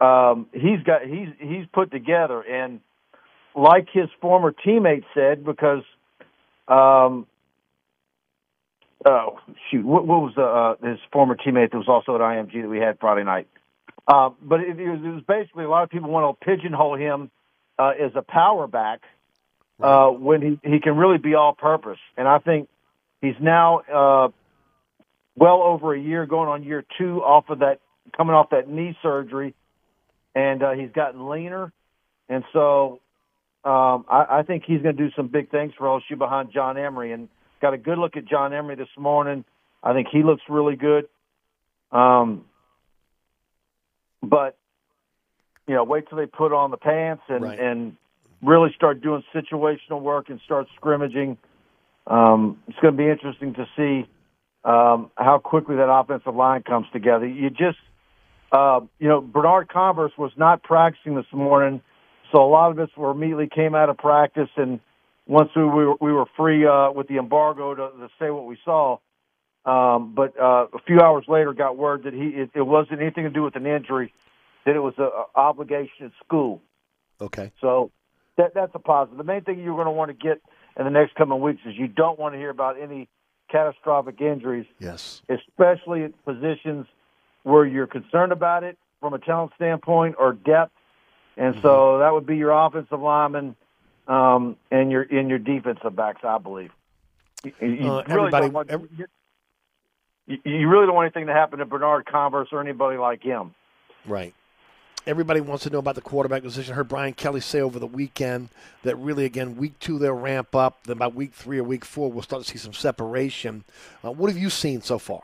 S15: um, he's got he's he's put together, and like his former teammate said, because um, oh shoot, what, what was the, uh, his former teammate that was also at IMG that we had Friday night? Uh, but it, it, was, it was basically a lot of people want to pigeonhole him uh, as a power back uh, when he he can really be all purpose, and I think he's now uh, well over a year, going on year two off of that, coming off that knee surgery and uh, he's gotten leaner, and so um, I, I think he's going to do some big things for LSU behind John Emery. And got a good look at John Emery this morning. I think he looks really good. Um, but you know, wait till they put on the pants and
S1: Right.
S15: and really start doing situational work and start scrimmaging. Um, it's going to be interesting to see um, how quickly that offensive line comes together. You just uh, you know, Bernard Converse was not practicing this morning, so a lot of us were immediately came out of practice, and once we were, we were free uh, with the embargo to, to say what we saw. Um, but uh, a few hours later, got word that he it, it wasn't anything to do with an injury, that it was a, a obligation at school.
S1: Okay.
S15: So that that's a positive. The main thing you're going to want to get in the next coming weeks is you don't want to hear about any catastrophic injuries
S1: Yes.
S15: especially at positions where you're concerned about it from a talent standpoint or depth. And
S1: Mm-hmm.
S15: so that would be your offensive lineman um, and your in your defensive backs, I believe. You, you
S1: Uh,
S15: really
S1: everybody-
S15: don't want, you, you really don't want anything to happen to Bernard Converse or anybody like him.
S1: Right. Everybody wants to know about the quarterback position. I heard Brian Kelly say over the weekend that really, again, week two they'll ramp up. Then by week three or week four, we'll start to see some separation. Uh, what have you seen so far?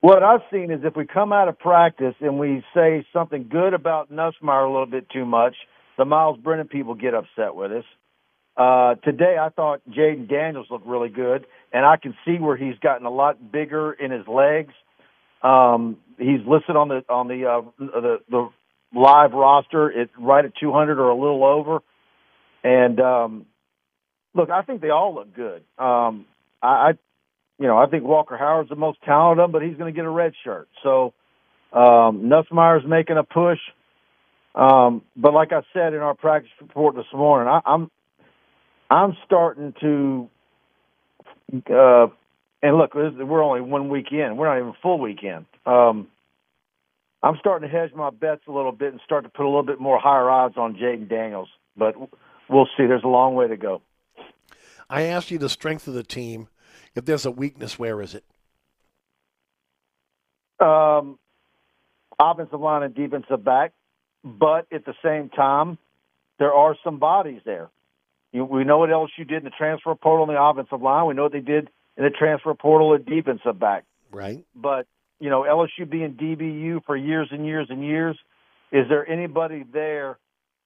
S15: What I've seen is if we come out of practice and we say something good about Nussmeier a little bit too much, the Myles Brennan people get upset with us. Uh, today, I thought Jayden Daniels looked really good, and I can see where he's gotten a lot bigger in his legs. Um, he's listed on the on the uh, the the live roster. It's right at 200 or a little over. And um, look, I think they all look good. Um, I, you know, I think Walker Howard's the most talented of them, but he's going to get a red shirt. So um, Nussmeier's making a push. Um, but like I said in our practice report this morning, I, I'm I'm starting to. Uh, and look, we're only one weekend. We're not even full weekend. Um, I'm starting to hedge my bets a little bit and start to put a little bit more higher odds on Jayden Daniels. But we'll see. There's a long way to go.
S1: I asked you the strength of the team. If there's a weakness, where is it?
S15: Um, offensive line and defensive back, but at the same time, there are some bodies there. You, we know what LSU did in the transfer portal in the offensive line. We know what they did in the transfer portal at defensive back.
S1: Right.
S15: But you know, LSU being DBU for years and years and years, is there anybody there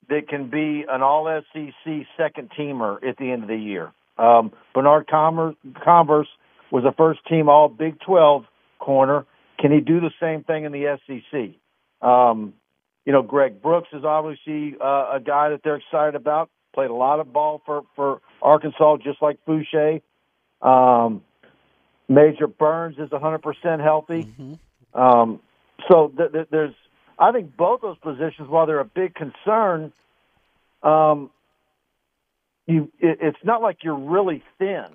S15: that can be an All SEC second teamer at the end of the year? Um, Bernard Converse, Converse was a first team All Big 12 corner. Can he do the same thing in the SEC? Um, you know, Greg Brooks is obviously uh, a guy that they're excited about. Played a lot of ball for for Arkansas, just like Foucha. Um, Major Burns is 100% healthy. Um, so th- th- there's, I think both those positions, while they're a big concern, um, you it, it's not like you're really thin,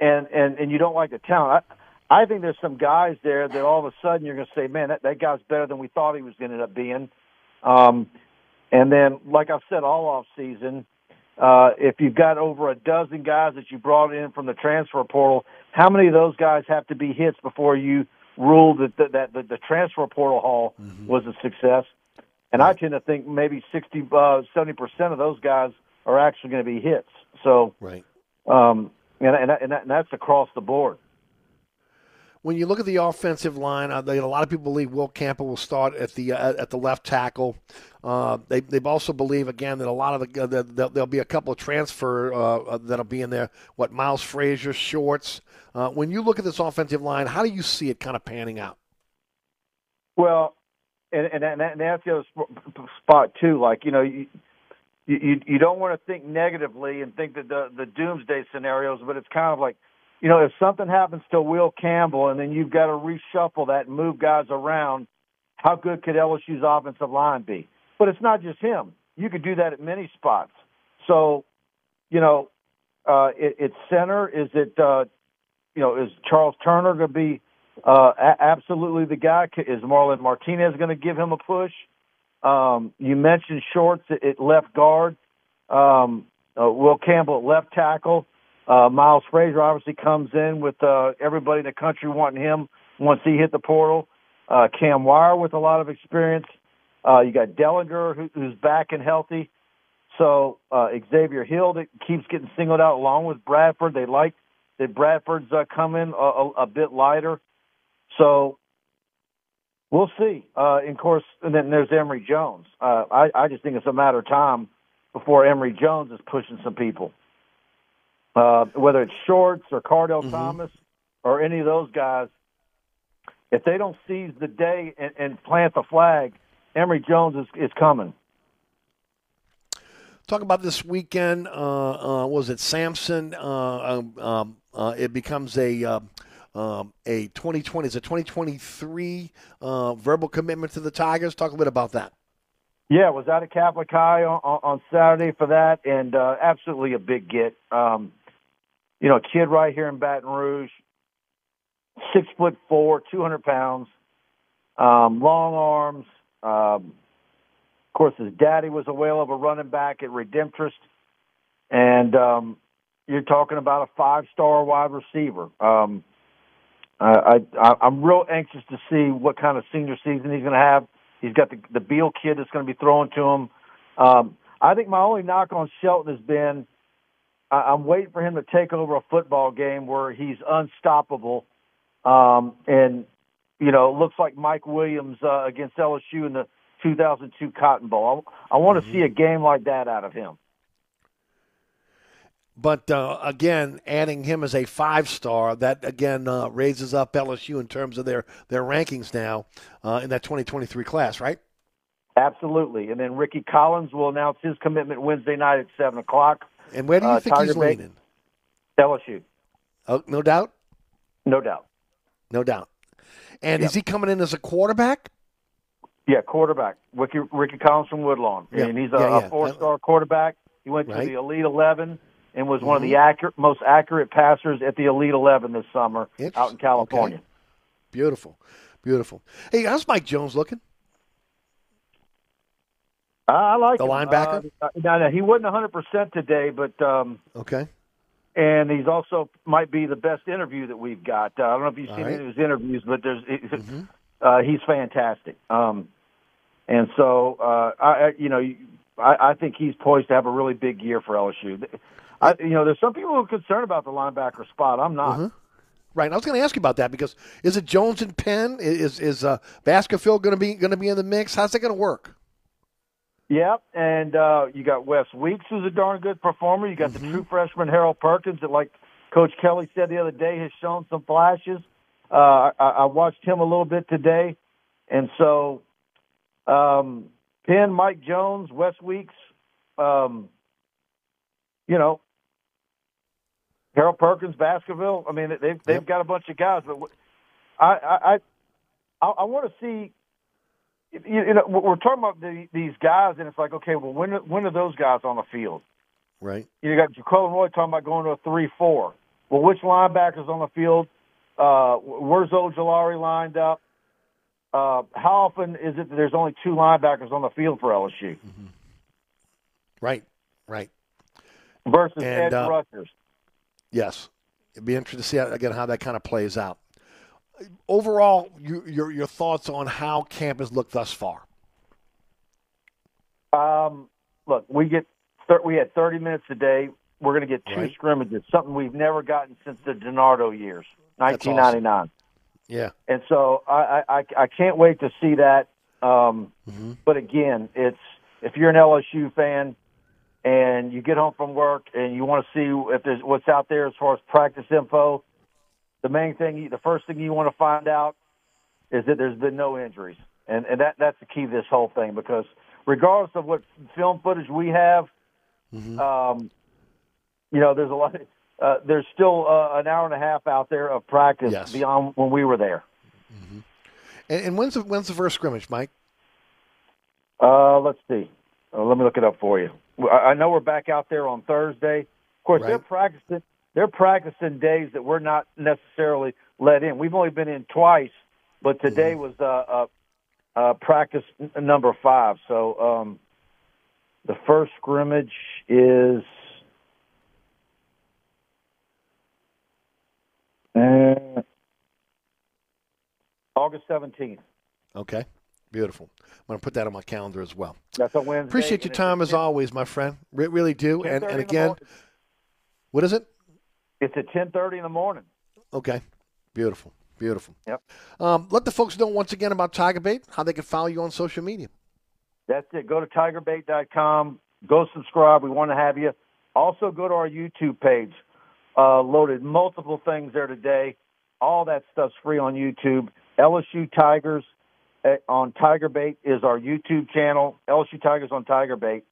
S15: and and and you don't like the talent. I, I think there's some guys there that all of a sudden you're going to say, man, that, that guy's better than we thought he was going to end up being. Um, and then, like I've said, all off season, uh, if you've got over a dozen guys that you brought in from the transfer portal, how many of those guys have to be hits before you rule that that, that the, the transfer portal haul was a success? And I tend to think maybe 60, uh, 70 percent of those guys are actually going to be hits. So,
S1: right.
S15: um, and and, and, that, and that's across the board.
S1: When you look at the offensive line, uh, they, a lot of people believe Will Campbell will start at the uh, at the left tackle. Uh, they they also believe again that a lot of the uh, there'll, there'll be a couple of transfer uh, uh, that'll be in there. What Miles Frazier, Shorts. Uh, when you look at this offensive line, how do you see it kind of panning out?
S15: Well, and and, and that's the other spot too. Like you know, you you you don't want to think negatively and think that the the doomsday scenarios, but it's kind of like, you know, if something happens to Will Campbell and then you've got to reshuffle that and move guys around, how good could LSU's offensive line be? But it's not just him. You could do that at many spots. So, you know, uh, it, it's center. Is it, uh, you know, is Charles Turner going to be uh, a- absolutely the guy? Is Marlon Martinez going to give him a push? Um, you mentioned Shorts at, left guard. Um, uh, Will Campbell at left tackle. Uh, Miles Frazier obviously comes in with uh, everybody in the country wanting him once he hit the portal. Uh, Cam Wire with a lot of experience. Uh, you got Dellinger who, who's back and healthy. So uh, Xavier Hill that keeps getting singled out along with Bradford. They like that Bradford's uh, coming a, a, a bit lighter. So we'll see. Uh, and of course, and then there's Emery Jones. Uh, I, I just think it's a matter of time before Emery Jones is pushing some people. Uh, whether it's Shorts or Kardell Thomas or any of those guys, if they don't seize the day and, and plant the flag, Emery Jones is, is coming.
S1: Talk about this weekend. Uh, uh, was it Sampson? Uh, um, um, uh, it becomes a uh, um, a 2020. Is a 2023 uh, verbal commitment to the Tigers? Talk a bit about that.
S15: Yeah, was out at Catholic High on, on Saturday for that, and uh, absolutely a big get. Um, you know, kid right here in Baton Rouge, six foot four, two hundred pounds, um, long arms. Um, of course, his daddy was a whale of a running back at Redemptorist, and um, you're talking about a five-star wide receiver. Um, I, I, I'm real anxious to see what kind of senior season he's going to have. He's got the, the Beal kid that's going to be throwing to him. Um, I think my only knock on Shelton has been I, I'm waiting for him to take over a football game where he's unstoppable. Um, and, you know, it looks like Mike Williams uh, against LSU in the 2002 Cotton Bowl. I, I want to see a game like that out of him.
S1: But uh, again, adding him as a five star, that again uh, raises up LSU in terms of their, their rankings now uh, in that 2023 class, right?
S15: Absolutely. And then Rickie Collins will announce his commitment Wednesday night at 7 o'clock.
S1: And where do you
S15: Uh,
S1: think he's
S15: Tiger Bay-
S1: leaning?
S15: LSU.
S1: Oh, no doubt?
S15: No doubt.
S1: No doubt. And
S15: Yep.
S1: is he coming in as a quarterback?
S15: Yeah, quarterback. Rickie, Rickie Collins from Woodlawn.
S1: Yeah,
S15: And he's a,
S1: yeah, yeah.
S15: a four star quarterback. He went to
S1: Right.
S15: the Elite 11 and was one of the accurate, most accurate passers at the Elite 11 this summer out in California.
S1: Beautiful. Beautiful. Hey, how's Mike Jones looking?
S15: I, like
S1: The
S15: him.
S1: linebacker?
S15: Uh, no, no, he wasn't 100% today, but um,
S1: Okay.
S15: and he's also might be the best interview that we've got. Uh, I don't know if you've
S1: All
S15: seen
S1: right.
S15: any of his interviews, but there's uh, he's fantastic. Um, and so uh, I, you know, I, I think he's poised to have a really big year for LSU. I, you know, there's some people who are concerned about the linebacker spot. I'm not.
S1: Mhm. Right. I was going to ask you about that because is it Jones and Penn? Is is uh, Baskerville going to be going to be in the mix? How's that going to work?
S15: Yep, and uh, you got West Weeks, who's a darn good performer. You got the true freshman Harold Perkins, that, like Coach Kelly said the other day, has shown some flashes. Uh, I, I watched him a little bit today, and so um, Penn, Mike Jones, West Weeks, um, you know, Harold Perkins, Baskerville. I mean, they've they've got a bunch of guys, but I I I, I want to see you, you know, we're talking about the, these guys, and it's like, okay, well, when when are those guys on the field?
S1: Right.
S15: You got Jaquelin Roy talking about going to a three-four. Well, which linebackers on the field? Uh, where's Ojulari lined up? Uh, how often is it that there's only two linebackers on the field for LSU
S1: Right. Right.
S15: versus
S1: And,
S15: edge
S1: uh,
S15: rushers?
S1: Yes. It'd be interesting to see how, again how that kind of plays out. Overall, you, your your thoughts on how camp has looked thus far?
S15: Um, look, we get thir- we had 30 minutes a day. We're going to get two
S1: Right.
S15: scrimmages, something we've never gotten since the DiNardo years, 1999.
S1: Yeah.
S15: And so I, I, I can't wait to see that. Um,
S1: Mm-hmm.
S15: But again, it's if you're an LSU fan and you get home from work and you want to see if there's what's out there as far as practice info, the main thing, the first thing you want to find out is that there's been no injuries, and and that that's the key to this whole thing because regardless of what film footage we have,
S1: Mm-hmm.
S15: um, you know, there's a lot. Uh, there's still uh, an hour and a half out there of practice
S1: Yes.
S15: beyond when we were there.
S1: And, and when's the, when's the first scrimmage, Mike?
S15: Uh, let's see. Uh, let me look it up for you. I I know we're back out there on Thursday. Of course, they're practicing. They're practicing days that we're not necessarily let in. We've only been in twice, but today
S1: Mm-hmm.
S15: was uh, uh, uh, practice n- number five. So um, the first scrimmage is uh, August seventeenth.
S1: Okay. Beautiful. I'm going to put that on my calendar as well.
S15: That's a Wednesday.
S1: Appreciate your time as always, my friend. Re- really do. And, and again, what is it?
S15: It's at ten thirty in the morning.
S1: Okay. Beautiful. Beautiful.
S15: Yep.
S1: Um, let the folks know once again about Tiger Bait, how they can follow you on social media.
S15: That's it. Go to tigerbait.com. Go subscribe. We want to have you. Also, go to our YouTube page. Uh, loaded multiple things there today. All that stuff's free on YouTube. LSU Tigers eh, on Tiger Bait is our YouTube channel. LSU Tigers on Tiger Bait.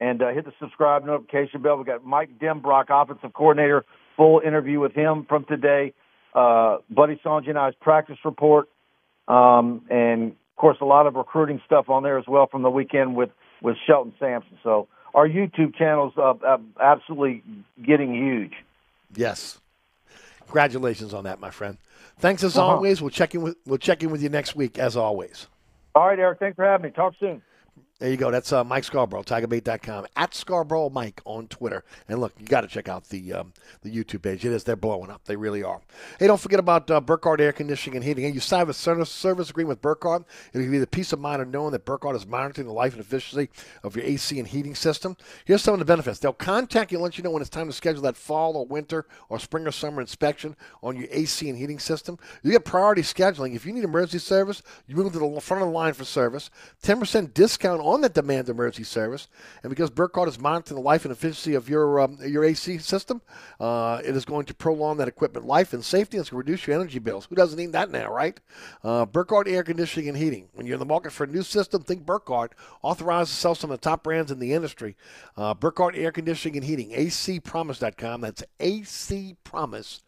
S15: And uh, hit the subscribe notification bell. We got Mike Denbrock, offensive coordinator. Full interview with him from today. Uh, Buddy Sanjay and I's practice report. Um, and of course, a lot of recruiting stuff on there as well from the weekend with with Shelton Sampson. So our YouTube channel's uh, uh, absolutely getting huge.
S1: Yes. Congratulations on that, my friend. Thanks as
S15: Uh-huh.
S1: always. We'll check in with we'll check in with you next week as always.
S15: All right, Eric. Thanks for having me. Talk soon.
S1: There you go. That's uh, Mike Scarborough, TigerBait.com, at Scarborough Mike on Twitter. And look, you got to check out the um, the YouTube page. It is they're blowing up. They really are. Hey, don't forget about uh, Burkhardt Air Conditioning and Heating. Hey, you sign a service, agreement with Burkhardt. It'll give you the peace of mind of knowing that Burkhardt is monitoring the life and efficiency of your AC and heating system. Here's some of the benefits. They'll contact you and let you know when it's time to schedule that fall or winter or spring or summer inspection on your AC and heating system. You get priority scheduling. If you need emergency service, you move to the front of the line for service. 10% discount on that demand emergency service. And because Burkhardt is monitoring the life and efficiency of your um, your AC system, uh, it is going to prolong that equipment life and safety. And it's going to reduce your energy bills. Who doesn't need that now, right? Uh, Air Conditioning and Heating. When you're in the market for a new system, think Burkhardt. Authorized to sell some of the top brands in the industry. Uh, Air Conditioning and Heating. ACPromise.com. That's ACPromise.com.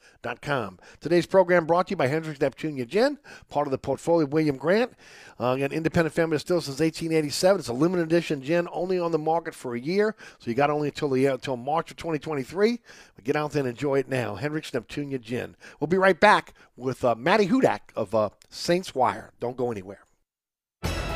S1: Today's program brought to you by Hendrick's Neptunia Gin, part of the portfolio of William Grant. Uh, an independent family still since 1887. It's a limited edition gin, only on the market for a year, so you got only until the until March of 2023. But get out there and enjoy it now. Hendrick's Neptunia Gin. We'll be right back with uh, Maddie Hudak of uh, Saints Wire. Don't go anywhere.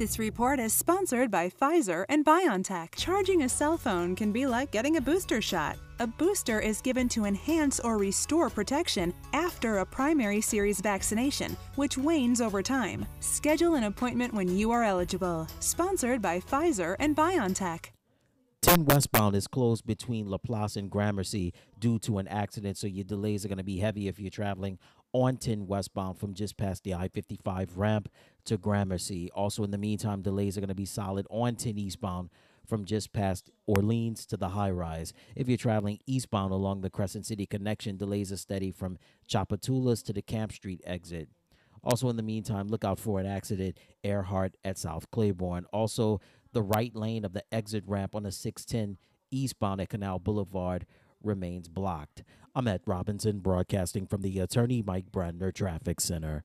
S16: This report is sponsored by Pfizer and BioNTech. Charging a cell phone can be like getting a booster shot. A booster is given to enhance or restore protection after a primary series vaccination, which wanes over time. Schedule an appointment when you are eligible. Sponsored by Pfizer and BioNTech.
S17: 10 westbound is closed between Laplace and Gramercy due to an accident, so your delays are going to be heavy if you're traveling on 10 westbound from just past the I 55 ramp to Gramercy. Also, in the meantime, delays are going to be solid on 10 eastbound from just past Orleans to the high rise. If you're traveling eastbound along the Crescent City connection, delays are steady from Tchoupitoulas to the Camp Street exit. Also, in the meantime, look out for an accident, Earhart at South Claiborne. Also, the right lane of the exit ramp on the 610 eastbound at Canal Boulevard remains blocked. I'm at Robinson, broadcasting from the Attorney Mike Brandner Traffic Center.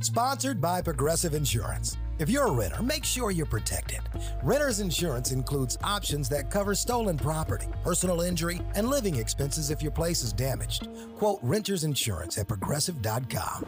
S18: Sponsored by Progressive Insurance. If you're a renter, make sure you're protected. Renter's insurance includes options that cover stolen property, personal injury, and living expenses if your place is damaged. Quote Renter's Insurance at progressive.com.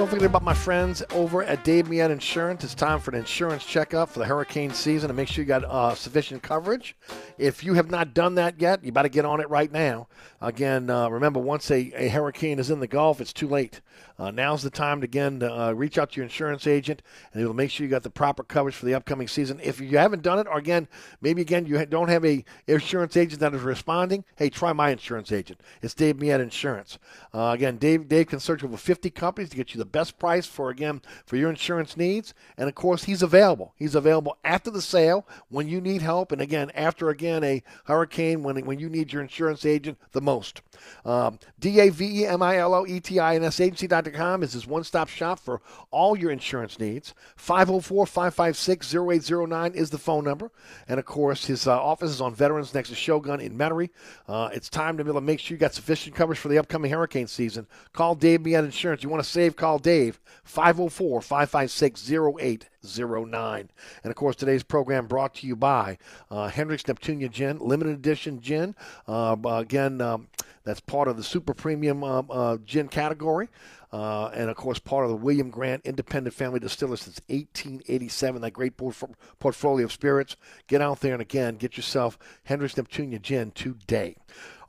S1: Don't forget about my friends over at Dave Miette Insurance. It's time for an insurance checkup for the hurricane season and make sure you got uh, sufficient coverage. If you have not done that yet, you better get on it right now. Again, uh, remember, once a, a hurricane is in the Gulf, it's too late. Uh, now's the time to again to, uh, reach out to your insurance agent, and it'll make sure you got the proper coverage for the upcoming season. If you haven't done it, or again, maybe again you don't have a insurance agent that is responding, hey, try my insurance agent. It's Dave Miette Insurance. Uh, again, Dave Dave can search over 50 companies to get you the best price for again for your insurance needs, and of course, he's available. He's available after the sale when you need help, and again after again a hurricane when when you need your insurance agent the most. Um, D A V E M I L O E T I N S agency.com is his one stop shop for all your insurance needs. 504 556 0809 is the phone number. And of course, his uh, office is on Veterans next to Shogun in Metairie. Uh, it's time to be able to make sure you got sufficient coverage for the upcoming hurricane season. Call Dave Miette Insurance. You want to save, call Dave 504 556 0809. And of course, today's program brought to you by uh, Hendrick's Neptunia Gin, limited edition gin. Uh, again, um, that's part of the super premium um, uh, gin category. Uh, and of course, part of the William Grant Independent Family Distiller since 1887. That great portfolio of spirits. Get out there and again, get yourself Hendrick's Neptunia Gin today.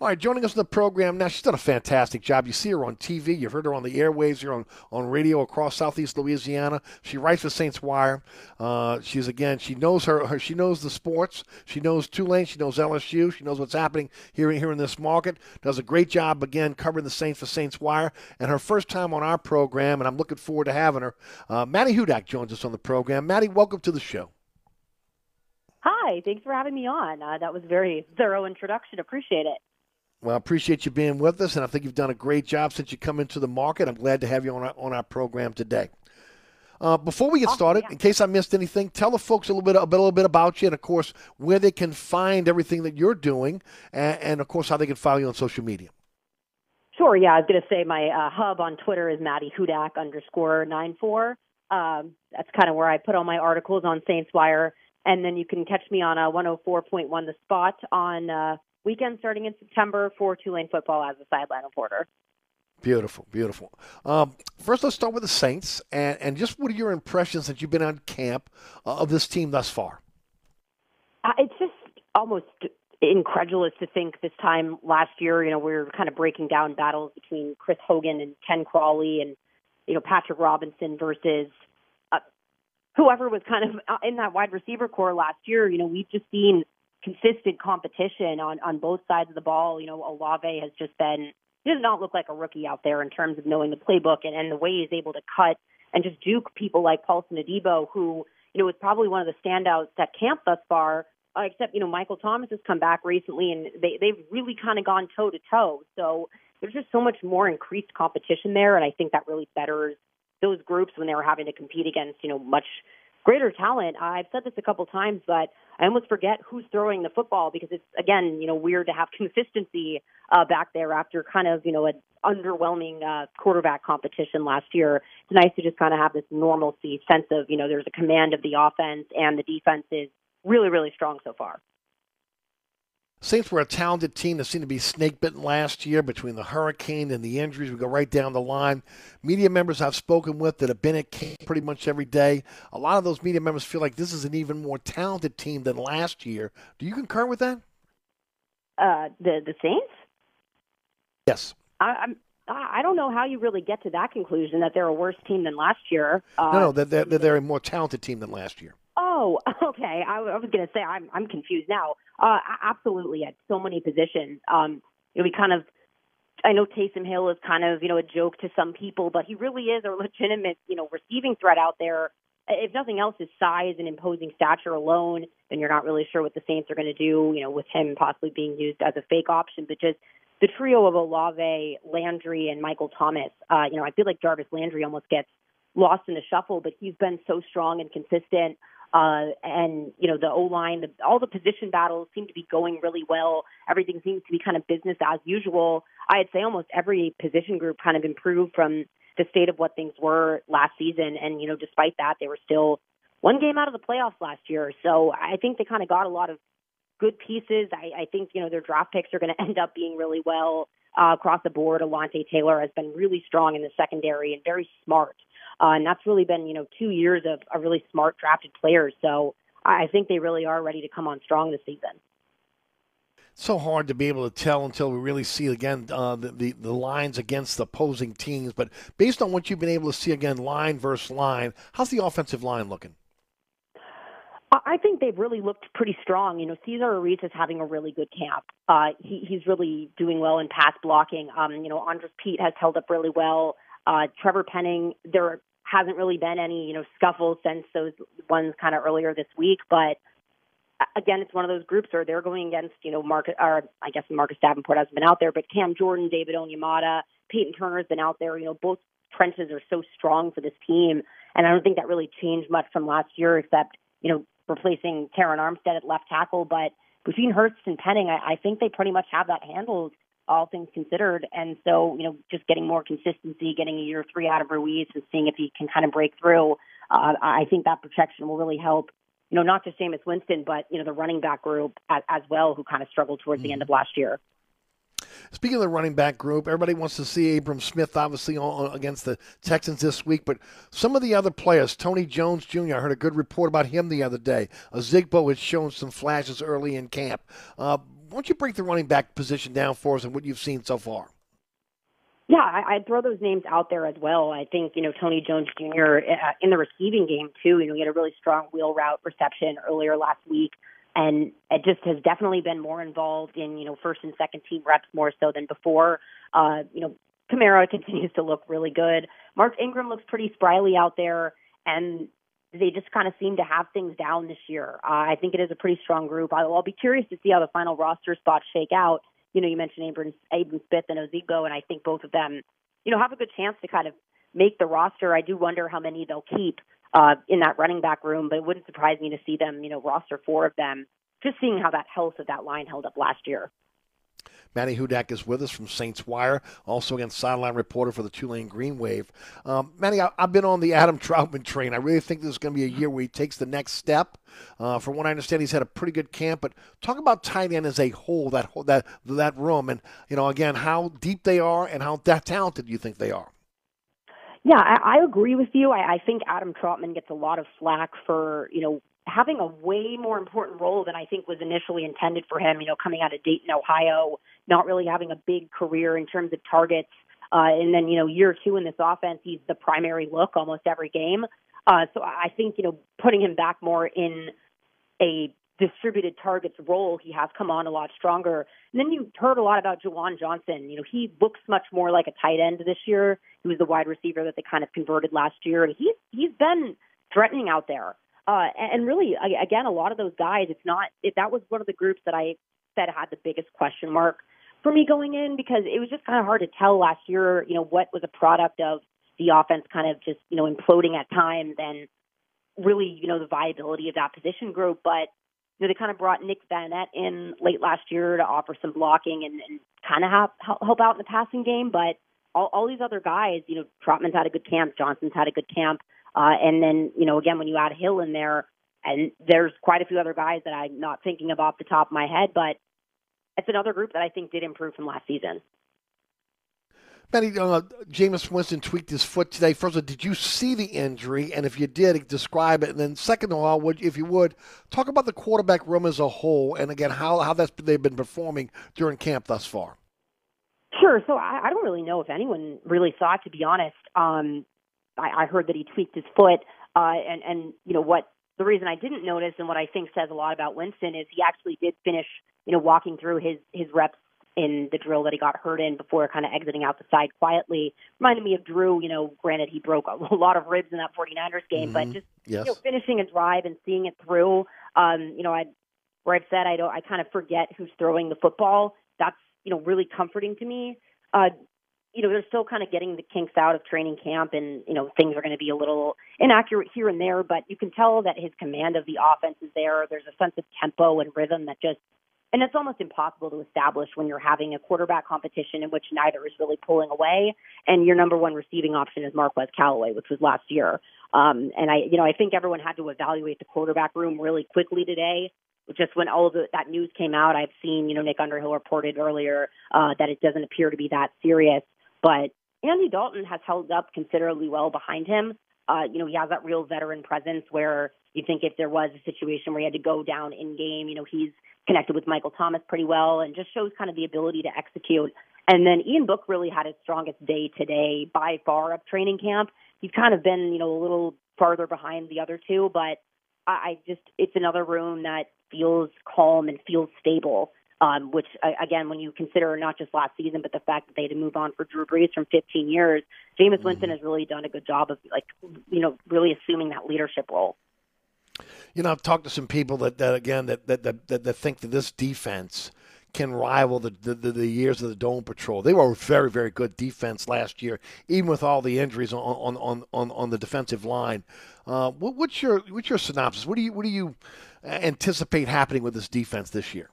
S1: All right, joining us in the program now. She's done a fantastic job. You see her on TV. You've heard her on the airwaves here on, on radio across Southeast Louisiana. She writes for Saints Wire. Uh, she's again. She knows her, her. She knows the sports. She knows Tulane. She knows LSU. She knows what's happening here here in this market. Does a great job again covering the Saints for Saints Wire. And her first time on our program, and I'm looking forward to having her. Uh, Maddie Hudak joins us on the program. Maddie, welcome to the show.
S19: Hi, thanks for having me on. Uh, that was a very thorough introduction. Appreciate it.
S1: Well, I appreciate you being with us, and I think you've done a great job since you come into the market. I'm glad to have you on our, on our program today. Uh, before we get started, in case I missed anything, tell the folks a little bit a little bit about you, and of course where they can find everything that you're doing, and, and of course how they can follow you on social media.
S19: Sure. Yeah, I was going to say my uh, hub on Twitter is Maddie Hudak underscore nine four. Um, that's kind of where I put all my articles on Saints Wire, and then you can catch me on a 104.1 The Spot on uh, weekend starting in September for Tulane football as a sideline reporter.
S1: Beautiful, beautiful. Um, first, let's start with the Saints, and, and just what are your impressions that you've been on camp uh, of this team thus far?
S19: Uh, it's just almost incredulous to think this time last year, you know, we were kind of breaking down battles between Chris Hogan and Ken Crawley and, you know, Patrick Robinson versus uh, whoever was kind of uh, in that wide receiver corps last year. You know, we've just seen consistent competition on on both sides of the ball. You know, Olave has just been he does not look like a rookie out there in terms of knowing the playbook and, and the way he's able to cut and just juke people like Paulson Adebo, who you know was probably one of the standouts at camp thus far. Uh, except you know Michael Thomas has come back recently, and they they've really kind of gone toe to toe. So there's just so much more increased competition there, and I think that really betters those groups when they were having to compete against you know much greater talent. I've said this a couple times, but I almost forget who's throwing the football because it's again, you know, weird to have consistency uh, back there after kind of you know an underwhelming uh, quarterback competition last year. It's nice to just kind of have this normalcy sense of you know there's a command of the offense and the defense is really really strong so far.
S1: Saints were a talented team that seemed to be snake bitten last year between the hurricane and the injuries. We go right down the line. Media members I've spoken with that have been at camp pretty much every day. A lot of those media members feel like this is an even more talented team than last year. Do you concur with that?
S19: Uh, the the Saints.
S1: Yes.
S19: I, I'm. I don't know how you really get to that conclusion that they're a worse team than last year. Uh,
S1: no, no, they're, they're, they're a more talented team than last year.
S19: Oh, okay. I, I was going to say I'm I'm confused now. Uh, absolutely, at so many positions. Um, you know, we kind of. I know Taysom Hill is kind of you know a joke to some people, but he really is a legitimate you know receiving threat out there. If nothing else, his size and imposing stature alone, then you're not really sure what the Saints are going to do. You know, with him possibly being used as a fake option, but just the trio of Olave, Landry, and Michael Thomas. Uh, you know, I feel like Jarvis Landry almost gets lost in the shuffle, but he's been so strong and consistent. Uh, and you know the O line, all the position battles seem to be going really well. Everything seems to be kind of business as usual. I'd say almost every position group kind of improved from the state of what things were last season. And you know, despite that, they were still one game out of the playoffs last year. So I think they kind of got a lot of good pieces. I, I think you know their draft picks are going to end up being really well uh, across the board. Alontae Taylor has been really strong in the secondary and very smart. Uh, and that's really been, you know, two years of, of really smart drafted players. So I think they really are ready to come on strong this season
S1: so hard to be able to tell until we really see again uh, the, the, the lines against the opposing teams. But based on what you've been able to see again, line versus line, how's the offensive line looking?
S19: I think they've really looked pretty strong. You know, Cesar Ruiz is having a really good camp. Uh, he, he's really doing well in pass blocking. Um, you know, Andrus Peat has held up really well. Uh, Trevor Penning, there hasn't really been any, you know, scuffles since those ones kind of earlier this week, but uh, again, it's one of those groups where they're going against, you know, Marcus, or I guess Marcus Davenport hasn't been out there, but Cam Jordan, David Onyemata, Peyton Turner's been out there. You know, both trenches are so strong for this team, and I don't think that really changed much from last year, except you know replacing Terron Armstead at left tackle. But between Hurst and Penning, I, I think they pretty much have that handled, all things considered. And so, you know, just getting more consistency, getting a year three out of Ruiz, and seeing if he can kind of break through. Uh, I think that protection will really help you know, not just Jameis Winston, but, you know, the running back group as, as well, who kind of struggled towards mm-hmm. the end of last year.
S1: Speaking of the running back group, everybody wants to see Abram Smith obviously on, against the Texans this week, but some of the other players, Tony Jones Jr., I heard a good report about him the other day. Ozigbo has shown some flashes early in camp. Uh, why don't you break the running back position down for us and what you've seen so far?
S19: Yeah, I, I'd throw those names out there as well. I think you know Tony Jones Jr. Uh, in the receiving game too. You know, he had a really strong wheel route reception earlier last week, and it just has definitely been more involved in you know first and second team reps more so than before. Uh, you know, Kamara continues to look really good. Mark Ingram looks pretty spryly out there, and they just kind of seem to have things down this year. Uh, I think it is a pretty strong group. I'll, I'll be curious to see how the final roster spots shake out you know, you mentioned Abram, Abram Smith and Ozigbo, and I think both of them, you know, have a good chance to kind of make the roster. I do wonder how many they'll keep uh, in that running back room, but it wouldn't surprise me to see them, you know, roster four of them, just seeing how that health of that line held up last year.
S1: Maddie Hudak is with us from Saints Wire, also again sideline reporter for the Tulane Green Wave. Um, Maddie, I, have been on the Adam Trautman train. I really think this is going to be a year where he takes the next step. Uh, from what I understand, he's had a pretty good camp. But talk about tight end as a whole, that that that room, and you know, again, how deep they are and how that talented you think they are.
S19: Yeah, I, I agree with you. I, I think Adam Trautman gets a lot of flack for you know having a way more important role than I think was initially intended for him. You know, coming out of Dayton, Ohio, not really having a big career in terms of targets. Uh, and then, you know, year two in this offense, he's the primary look almost every game. Uh, so I think, you know, putting him back more in a distributed targets role, he has come on a lot stronger. And then you heard a lot about Juwan Johnson. You know, he looks much more like a tight end this year. He was the wide receiver that they kind of converted last year, and he's he's been threatening out there. Uh, and really, again, a lot of those guys, it's not, if that was one of the groups that I said had the biggest question mark for me going in because it was just kind of hard to tell last year, you know, what was a product of the offense kind of just, you know, imploding at times and really, you know, the viability of that position group. But, you know, they kind of brought Nick Vannett in late last year to offer some blocking and, and kind of help, help out in the passing game. But all, all these other guys, you know, Trautman's had a good camp, Johnson's had a good camp. Uh, and then, you know, again, when you add Hill in there, and there's quite a few other guys that I'm not thinking of off the top of my head, but it's another group that I think did improve from last season.
S1: Benny, uh, Jameis Winston tweaked his foot today. First of all, did you see the injury? And if you did, describe it. And then, second of all, would, if you would, talk about the quarterback room as a whole, and again, how how that's they've been performing during camp thus far.
S19: Sure. So I, I don't really know if anyone really saw it, to be honest. Um, I, I heard that he tweaked his foot, uh, and and you know what the reason I didn't notice and what I think says a lot about Winston is he actually did finish, you know, walking through his his reps in the drill that he got hurt in before kind of exiting out the side quietly. Reminded me of Drew, you know, granted he broke a lot of ribs in that 49ers game, mm-hmm. but just yes. you know, finishing a drive and seeing it through. Um, you know, I where I've said I don't I kind of forget who's throwing the football. That's, you know, really comforting to me. Uh you know, they're still kind of getting the kinks out of training camp and, you know, things are going to be a little inaccurate here and there, but you can tell that his command of the offense is there. There's a sense of tempo and rhythm that just, and it's almost impossible to establish when you're having a quarterback competition in which neither is really pulling away. And your number one receiving option is Marquez Callaway, which was last year. Um, and I, you know, I think everyone had to evaluate the quarterback room really quickly today just when all of the, that news came out, I've seen you know Nick Underhill reported earlier uh, that it doesn't appear to be that serious. But Andy Dalton has held up considerably well behind him. Uh, you know, he has that real veteran presence where you think if there was a situation where he had to go down in game, you know, he's connected with Michael Thomas pretty well and just shows kind of the ability to execute. And then Ian Book really had his strongest day today by far of training camp. He's kind of been, you know, a little farther behind the other two, but I, I just, it's another room that feels calm and feels stable. Um, which again, when you consider not just last season, but the fact that they had to move on for Drew Brees from 15 years, Jameis mm-hmm. Winston has really done a good job of like, you know, really assuming that leadership role.
S1: You know, I've talked to some people that, that again that, that that, that think that this defense can rival the, the, the, years of the Dome Patrol. They were a very, very good defense last year, even with all the injuries on on, on, on the defensive line. Uh, what, what's your what's your synopsis? What do you what do you anticipate happening with this defense this year?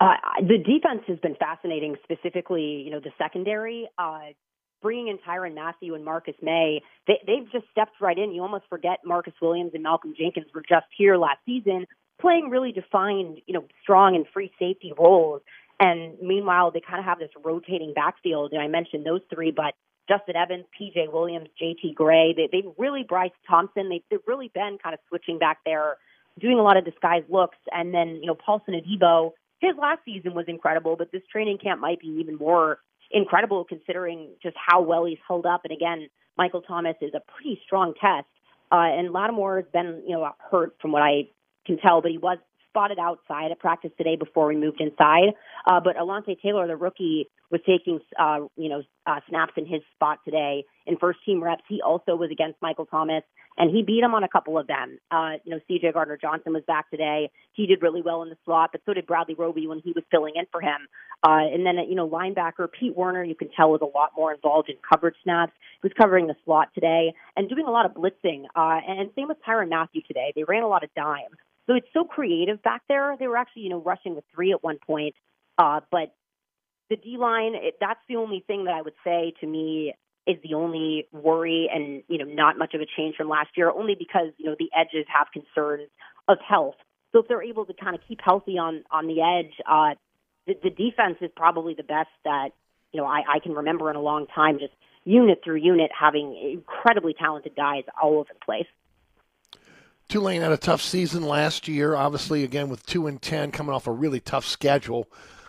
S19: Uh, the defense has been fascinating, specifically, you know, the secondary. Uh, bringing in Tyrann Mathieu and Marcus Maye, they, they've just stepped right in. You almost forget Marcus Williams and Malcolm Jenkins were just here last season, playing really defined, you know, strong and free safety roles. And meanwhile, they kind of have this rotating backfield. And I mentioned those three, but Justin Evans, PJ Williams, JT Gray, they, they've really, Bryce Thompson, they, they've really been kind of switching back there, doing a lot of disguised looks. And then, you know, Paulson Adebo, his last season was incredible, but this training camp might be even more incredible considering just how well he's held up. And again, Michael Thomas is a pretty strong test. Uh, and Lattimore has been, you know, hurt from what I can tell, but he was spotted outside at practice today before we moved inside. Uh, but Alontae Taylor, the rookie, was taking uh, you know uh, snaps in his spot today in first team reps. He also was against Michael Thomas, and he beat him on a couple of them. Uh, you know, C.J. Gardner Johnson was back today. He did really well in the slot, but so did Bradley Roby when he was filling in for him. Uh, and then you know, linebacker Pete Werner, you can tell was a lot more involved in coverage snaps. He was covering the slot today and doing a lot of blitzing. Uh, and same with Tyrann Mathieu today. They ran a lot of dime. So it's so creative back there. They were actually, you know, rushing with three at one point. Uh, but the D line, that's the only thing that I would say to me is the only worry and, you know, not much of a change from last year, only because, you know, the edges have concerns of health. So if they're able to kind of keep healthy on, on the edge, uh, the, the defense is probably the best that, you know, I, I can remember in a long time, just unit through unit, having incredibly talented guys all over the place.
S1: Tulane had a tough season last year, obviously, again with 2 and 10, coming off a really tough schedule.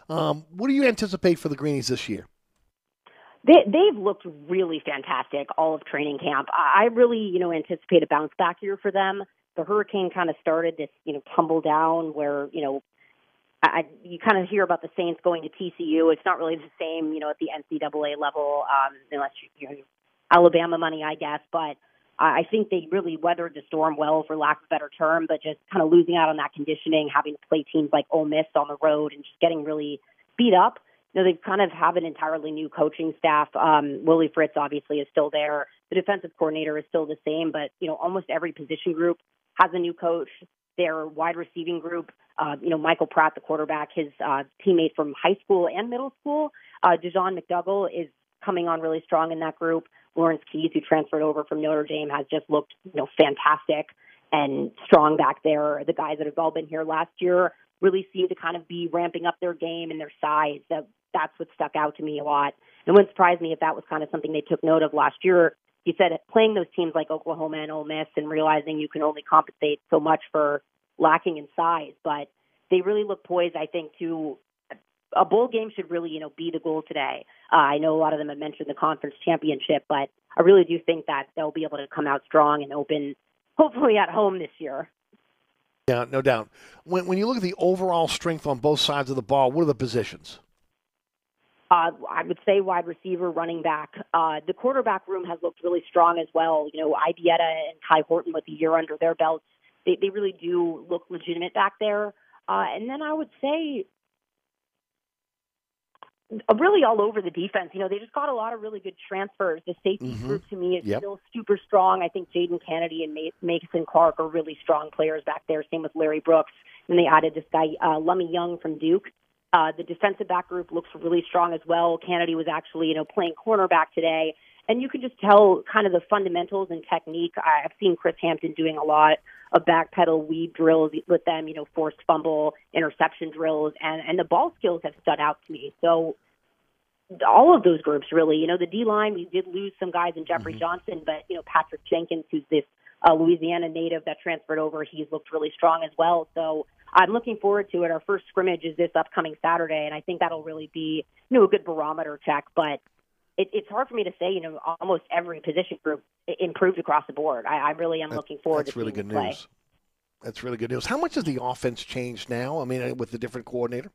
S1: Um, what do you anticipate for the Greenies this year?
S19: They, they've looked really fantastic all of training camp. I really, you know, anticipate a bounce back year for them. The hurricane kind of started this, you know, tumble down where, you know, I, you kind of hear about the Saints going to TCU. It's not really the same, you know, at the NCAA level, um, unless you're, you're Alabama money, I guess. But I think they really weathered the storm well, for lack of a better term, but just kind of losing out on that conditioning, having to play teams like Ole Miss on the road, and just getting really beat up. You know, they kind of have an entirely new coaching staff. Um, Willie Fritz obviously is still there. The defensive coordinator is still the same, but you know, almost every position group has a new coach. Their wide receiving group, uh, you know, Michael Pratt, the quarterback, his uh, teammate from high school and middle school, uh, Dejon McDougal is coming on really strong in that group. Lawrence Keys, who transferred over from Notre Dame, has just looked, you know, fantastic and strong back there. The guys that have all been here last year really seem to kind of be ramping up their game and their size. That that's what stuck out to me a lot. It wouldn't surprise me if that was kind of something they took note of last year. You said playing those teams like Oklahoma and Ole Miss and realizing you can only compensate so much for lacking in size, but they really look poised, I think, to a bowl game should really, you know, be the goal today. Uh, I know a lot of them have mentioned the conference championship, but I really do think that they'll be able to come out strong and open, hopefully at home this year.
S1: Yeah, no doubt. When when you look at the overall strength on both sides of the ball, what are the positions?
S19: Uh, I would say wide receiver, running back. Uh, the quarterback room has looked really strong as well. You know, Ibieta and Kai Horton with a year under their belts, they, they really do look legitimate back there. Uh, and then I would say really all over the defense. You know, they just got a lot of really good transfers. The safety mm-hmm. group to me is yep. still super strong. I think Jadon Canady and Macon Clark are really strong players back there. Same with Larry Brooks. And they added this guy, uh, Lummie Young from Duke. Uh, the defensive back group looks really strong as well. Canady was actually, you know, playing cornerback today. And you can just tell kind of the fundamentals and technique. I've seen Chris Hampton doing a lot of backpedal weave drills with them, you know, forced fumble, interception drills, and and the ball skills have stood out to me. So all of those groups really, you know, the D line we did lose some guys in Jeffrey Johnson, but you know Patrick Jenkins, who's this uh, Louisiana native that transferred over, he's looked really strong as well. So I'm looking forward to it. Our first scrimmage is this upcoming Saturday, and I think that'll really be you know a good barometer check. But it, it's hard for me to say. You know, almost every position group improved across the board. I, I really am looking forward
S1: That's
S19: to
S1: really good
S19: play.
S1: news. That's really good news. How much has the offense changed now? I mean, uh, with the different coordinator.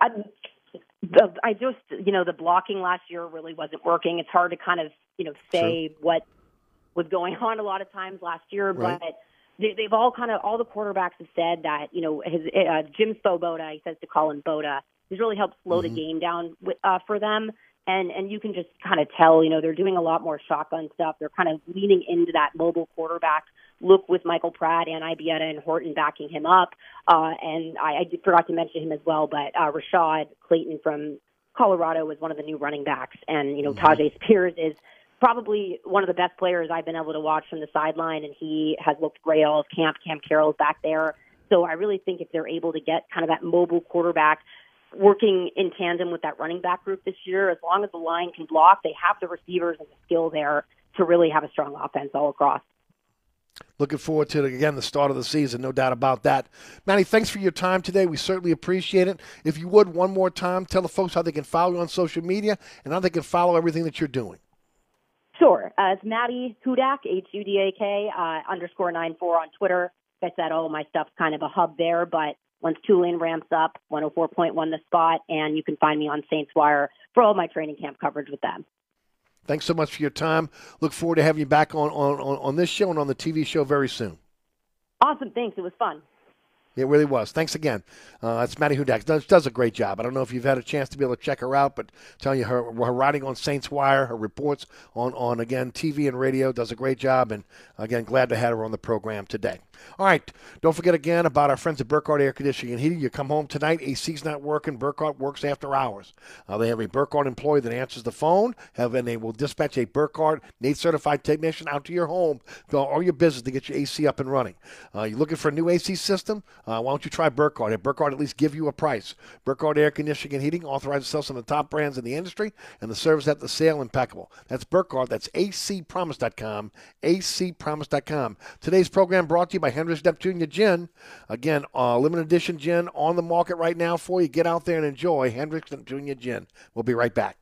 S19: I, the, I just, you know, the blocking last year really wasn't working. It's hard to kind of, you know, say what was going on a lot of times last year,
S20: Right.
S19: but they, they've all kind of, all the quarterbacks have said that, you know, his, uh, Jim Svoboda, he says to call him Boda, has really helped slow the game down with, uh, for them. And, and you can just kind of tell, you know, they're doing a lot more shotgun stuff. They're kind of leaning into that mobile quarterback look with Michael Pratt and Ibieta and Horton backing him up. Uh, and I, I forgot to mention him as well, but uh, Rashad Clayton from Colorado was one of the new running backs. And, you know, Tyjae Spears is probably one of the best players I've been able to watch from the sideline, and he has looked great all of camp. Cam Carroll's back there. So I really think if they're able to get kind of that mobile quarterback working in tandem with that running back group this year, as long as the line can block, they have the receivers and the skill there to really have a strong offense all across.
S1: Looking forward to again the start of the season, no doubt about that. Maddie, thanks for your time today. We certainly appreciate it. If you would, one more time, tell the folks how they can follow you on social media and how they can follow everything that you're doing.
S19: Sure. Uh, it's Maddie Hudak, H U D A K, uh, underscore nine four on Twitter. Like I said, oh, my stuff's kind of a hub there, but once Tulane ramps up, 104.1 the spot, and you can find me on Saints Wire for all my training camp coverage with them.
S1: Thanks so much for your time. Look forward to having you back on, on, on, on this show and on the TV show very soon.
S19: Awesome. Thanks. It was fun.
S1: It really was. Thanks again. Uh, that's Maddie Hudak. Does, does a great job. I don't know if you've had a chance to be able to check her out, but telling you her, her writing on Saints Wire, her reports on, on again TV and radio does a great job. And again, glad to have her on the program today. All right. Don't forget again about our friends at Burkhardt Air Conditioning and Heating. You come home tonight, AC's not working. Burkhardt works after hours. Uh, they have a Burkhardt employee that answers the phone, have, and they will dispatch a Burkhardt NATE certified technician out to your home, all your business to get your AC up and running. Uh, you're looking for a new AC system? Uh, why don't you try Burkhardt? Have Burkhardt at least give you a price? Burkhardt Air Conditioning and Heating authorized to sell some of the top brands in the industry, and the service at the sale impeccable. That's Burkhardt. That's acpromise.com. acpromise.com. Today's program brought to you by Hendrick's Neptunia Gin. Again, uh, limited edition gin on the market right now for you. Get out there and enjoy Hendrick's Neptunia Gin. We'll be right back.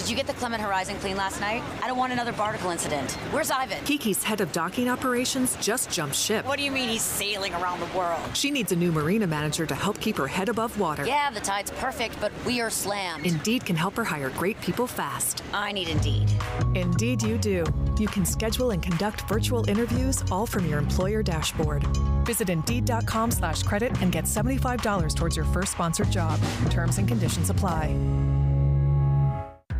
S21: Did you get the Clement Horizon clean last night? I don't want another barnacle incident. Where's Ivan?
S13: Kiki's head of docking operations just jumped ship.
S21: What do you mean he's sailing around the world?
S13: She needs a new marina manager to help keep her head above water.
S21: Yeah, the tide's perfect, but we are slammed.
S13: Indeed can help her hire great people fast.
S21: I need Indeed.
S13: Indeed, you do. You can schedule and conduct virtual interviews all from your employer dashboard. Visit Indeed.com slash credit and get $75 towards your first sponsored job. Terms and conditions apply.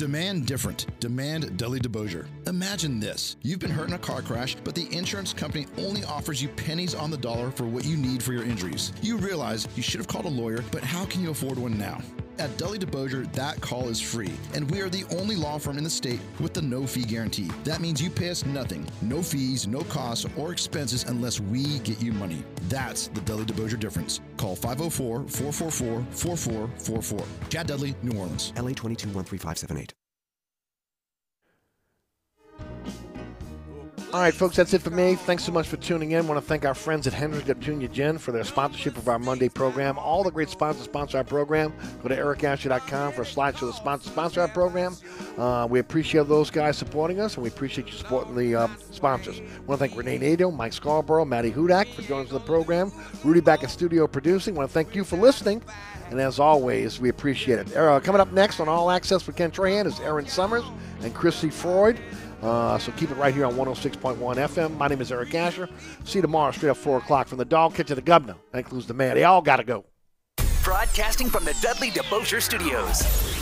S22: Demand different. Demand Dudley DeBosier. Imagine this. You've been hurt in a car crash, but the insurance company only offers you pennies on the dollar for what you need for your injuries. You realize you should have called a lawyer, but how can you afford one now? At Dudley DeBosier, that call is free, and we are the only law firm in the state with the no fee guarantee. That means you pay us nothing, no fees, no costs, or expenses unless we get you money. That's the Dudley DeBosier difference. Call 504 444 4444. Chad Dudley, New Orleans.
S23: LA 2213578.
S1: All right, folks, that's it for me. Thanks so much for tuning in. I want to thank our friends at Hendrick Junior Gin for their sponsorship of our Monday program. All the great sponsors sponsor our program. Go to ericasher.com for a slideshow to sponsor, sponsor our program. Uh, we appreciate those guys supporting us, and we appreciate you supporting the uh, sponsors. I want to thank Rene Nadeau, Mike Scarborough, Maddie Hudak for joining us on the program. Rudy back at studio producing. I want to thank you for listening. And as always, we appreciate it. Uh, coming up next on All Access with Ken Trahan is Aaron Summers and Chrissy Freud. Uh, so keep it right here on 106.1 FM. My name is Eric Asher. See you tomorrow straight up 4 o'clock from the dog catch to the governor. That includes the man. They all got to go.
S24: Broadcasting from the Dudley DeBosier Studios.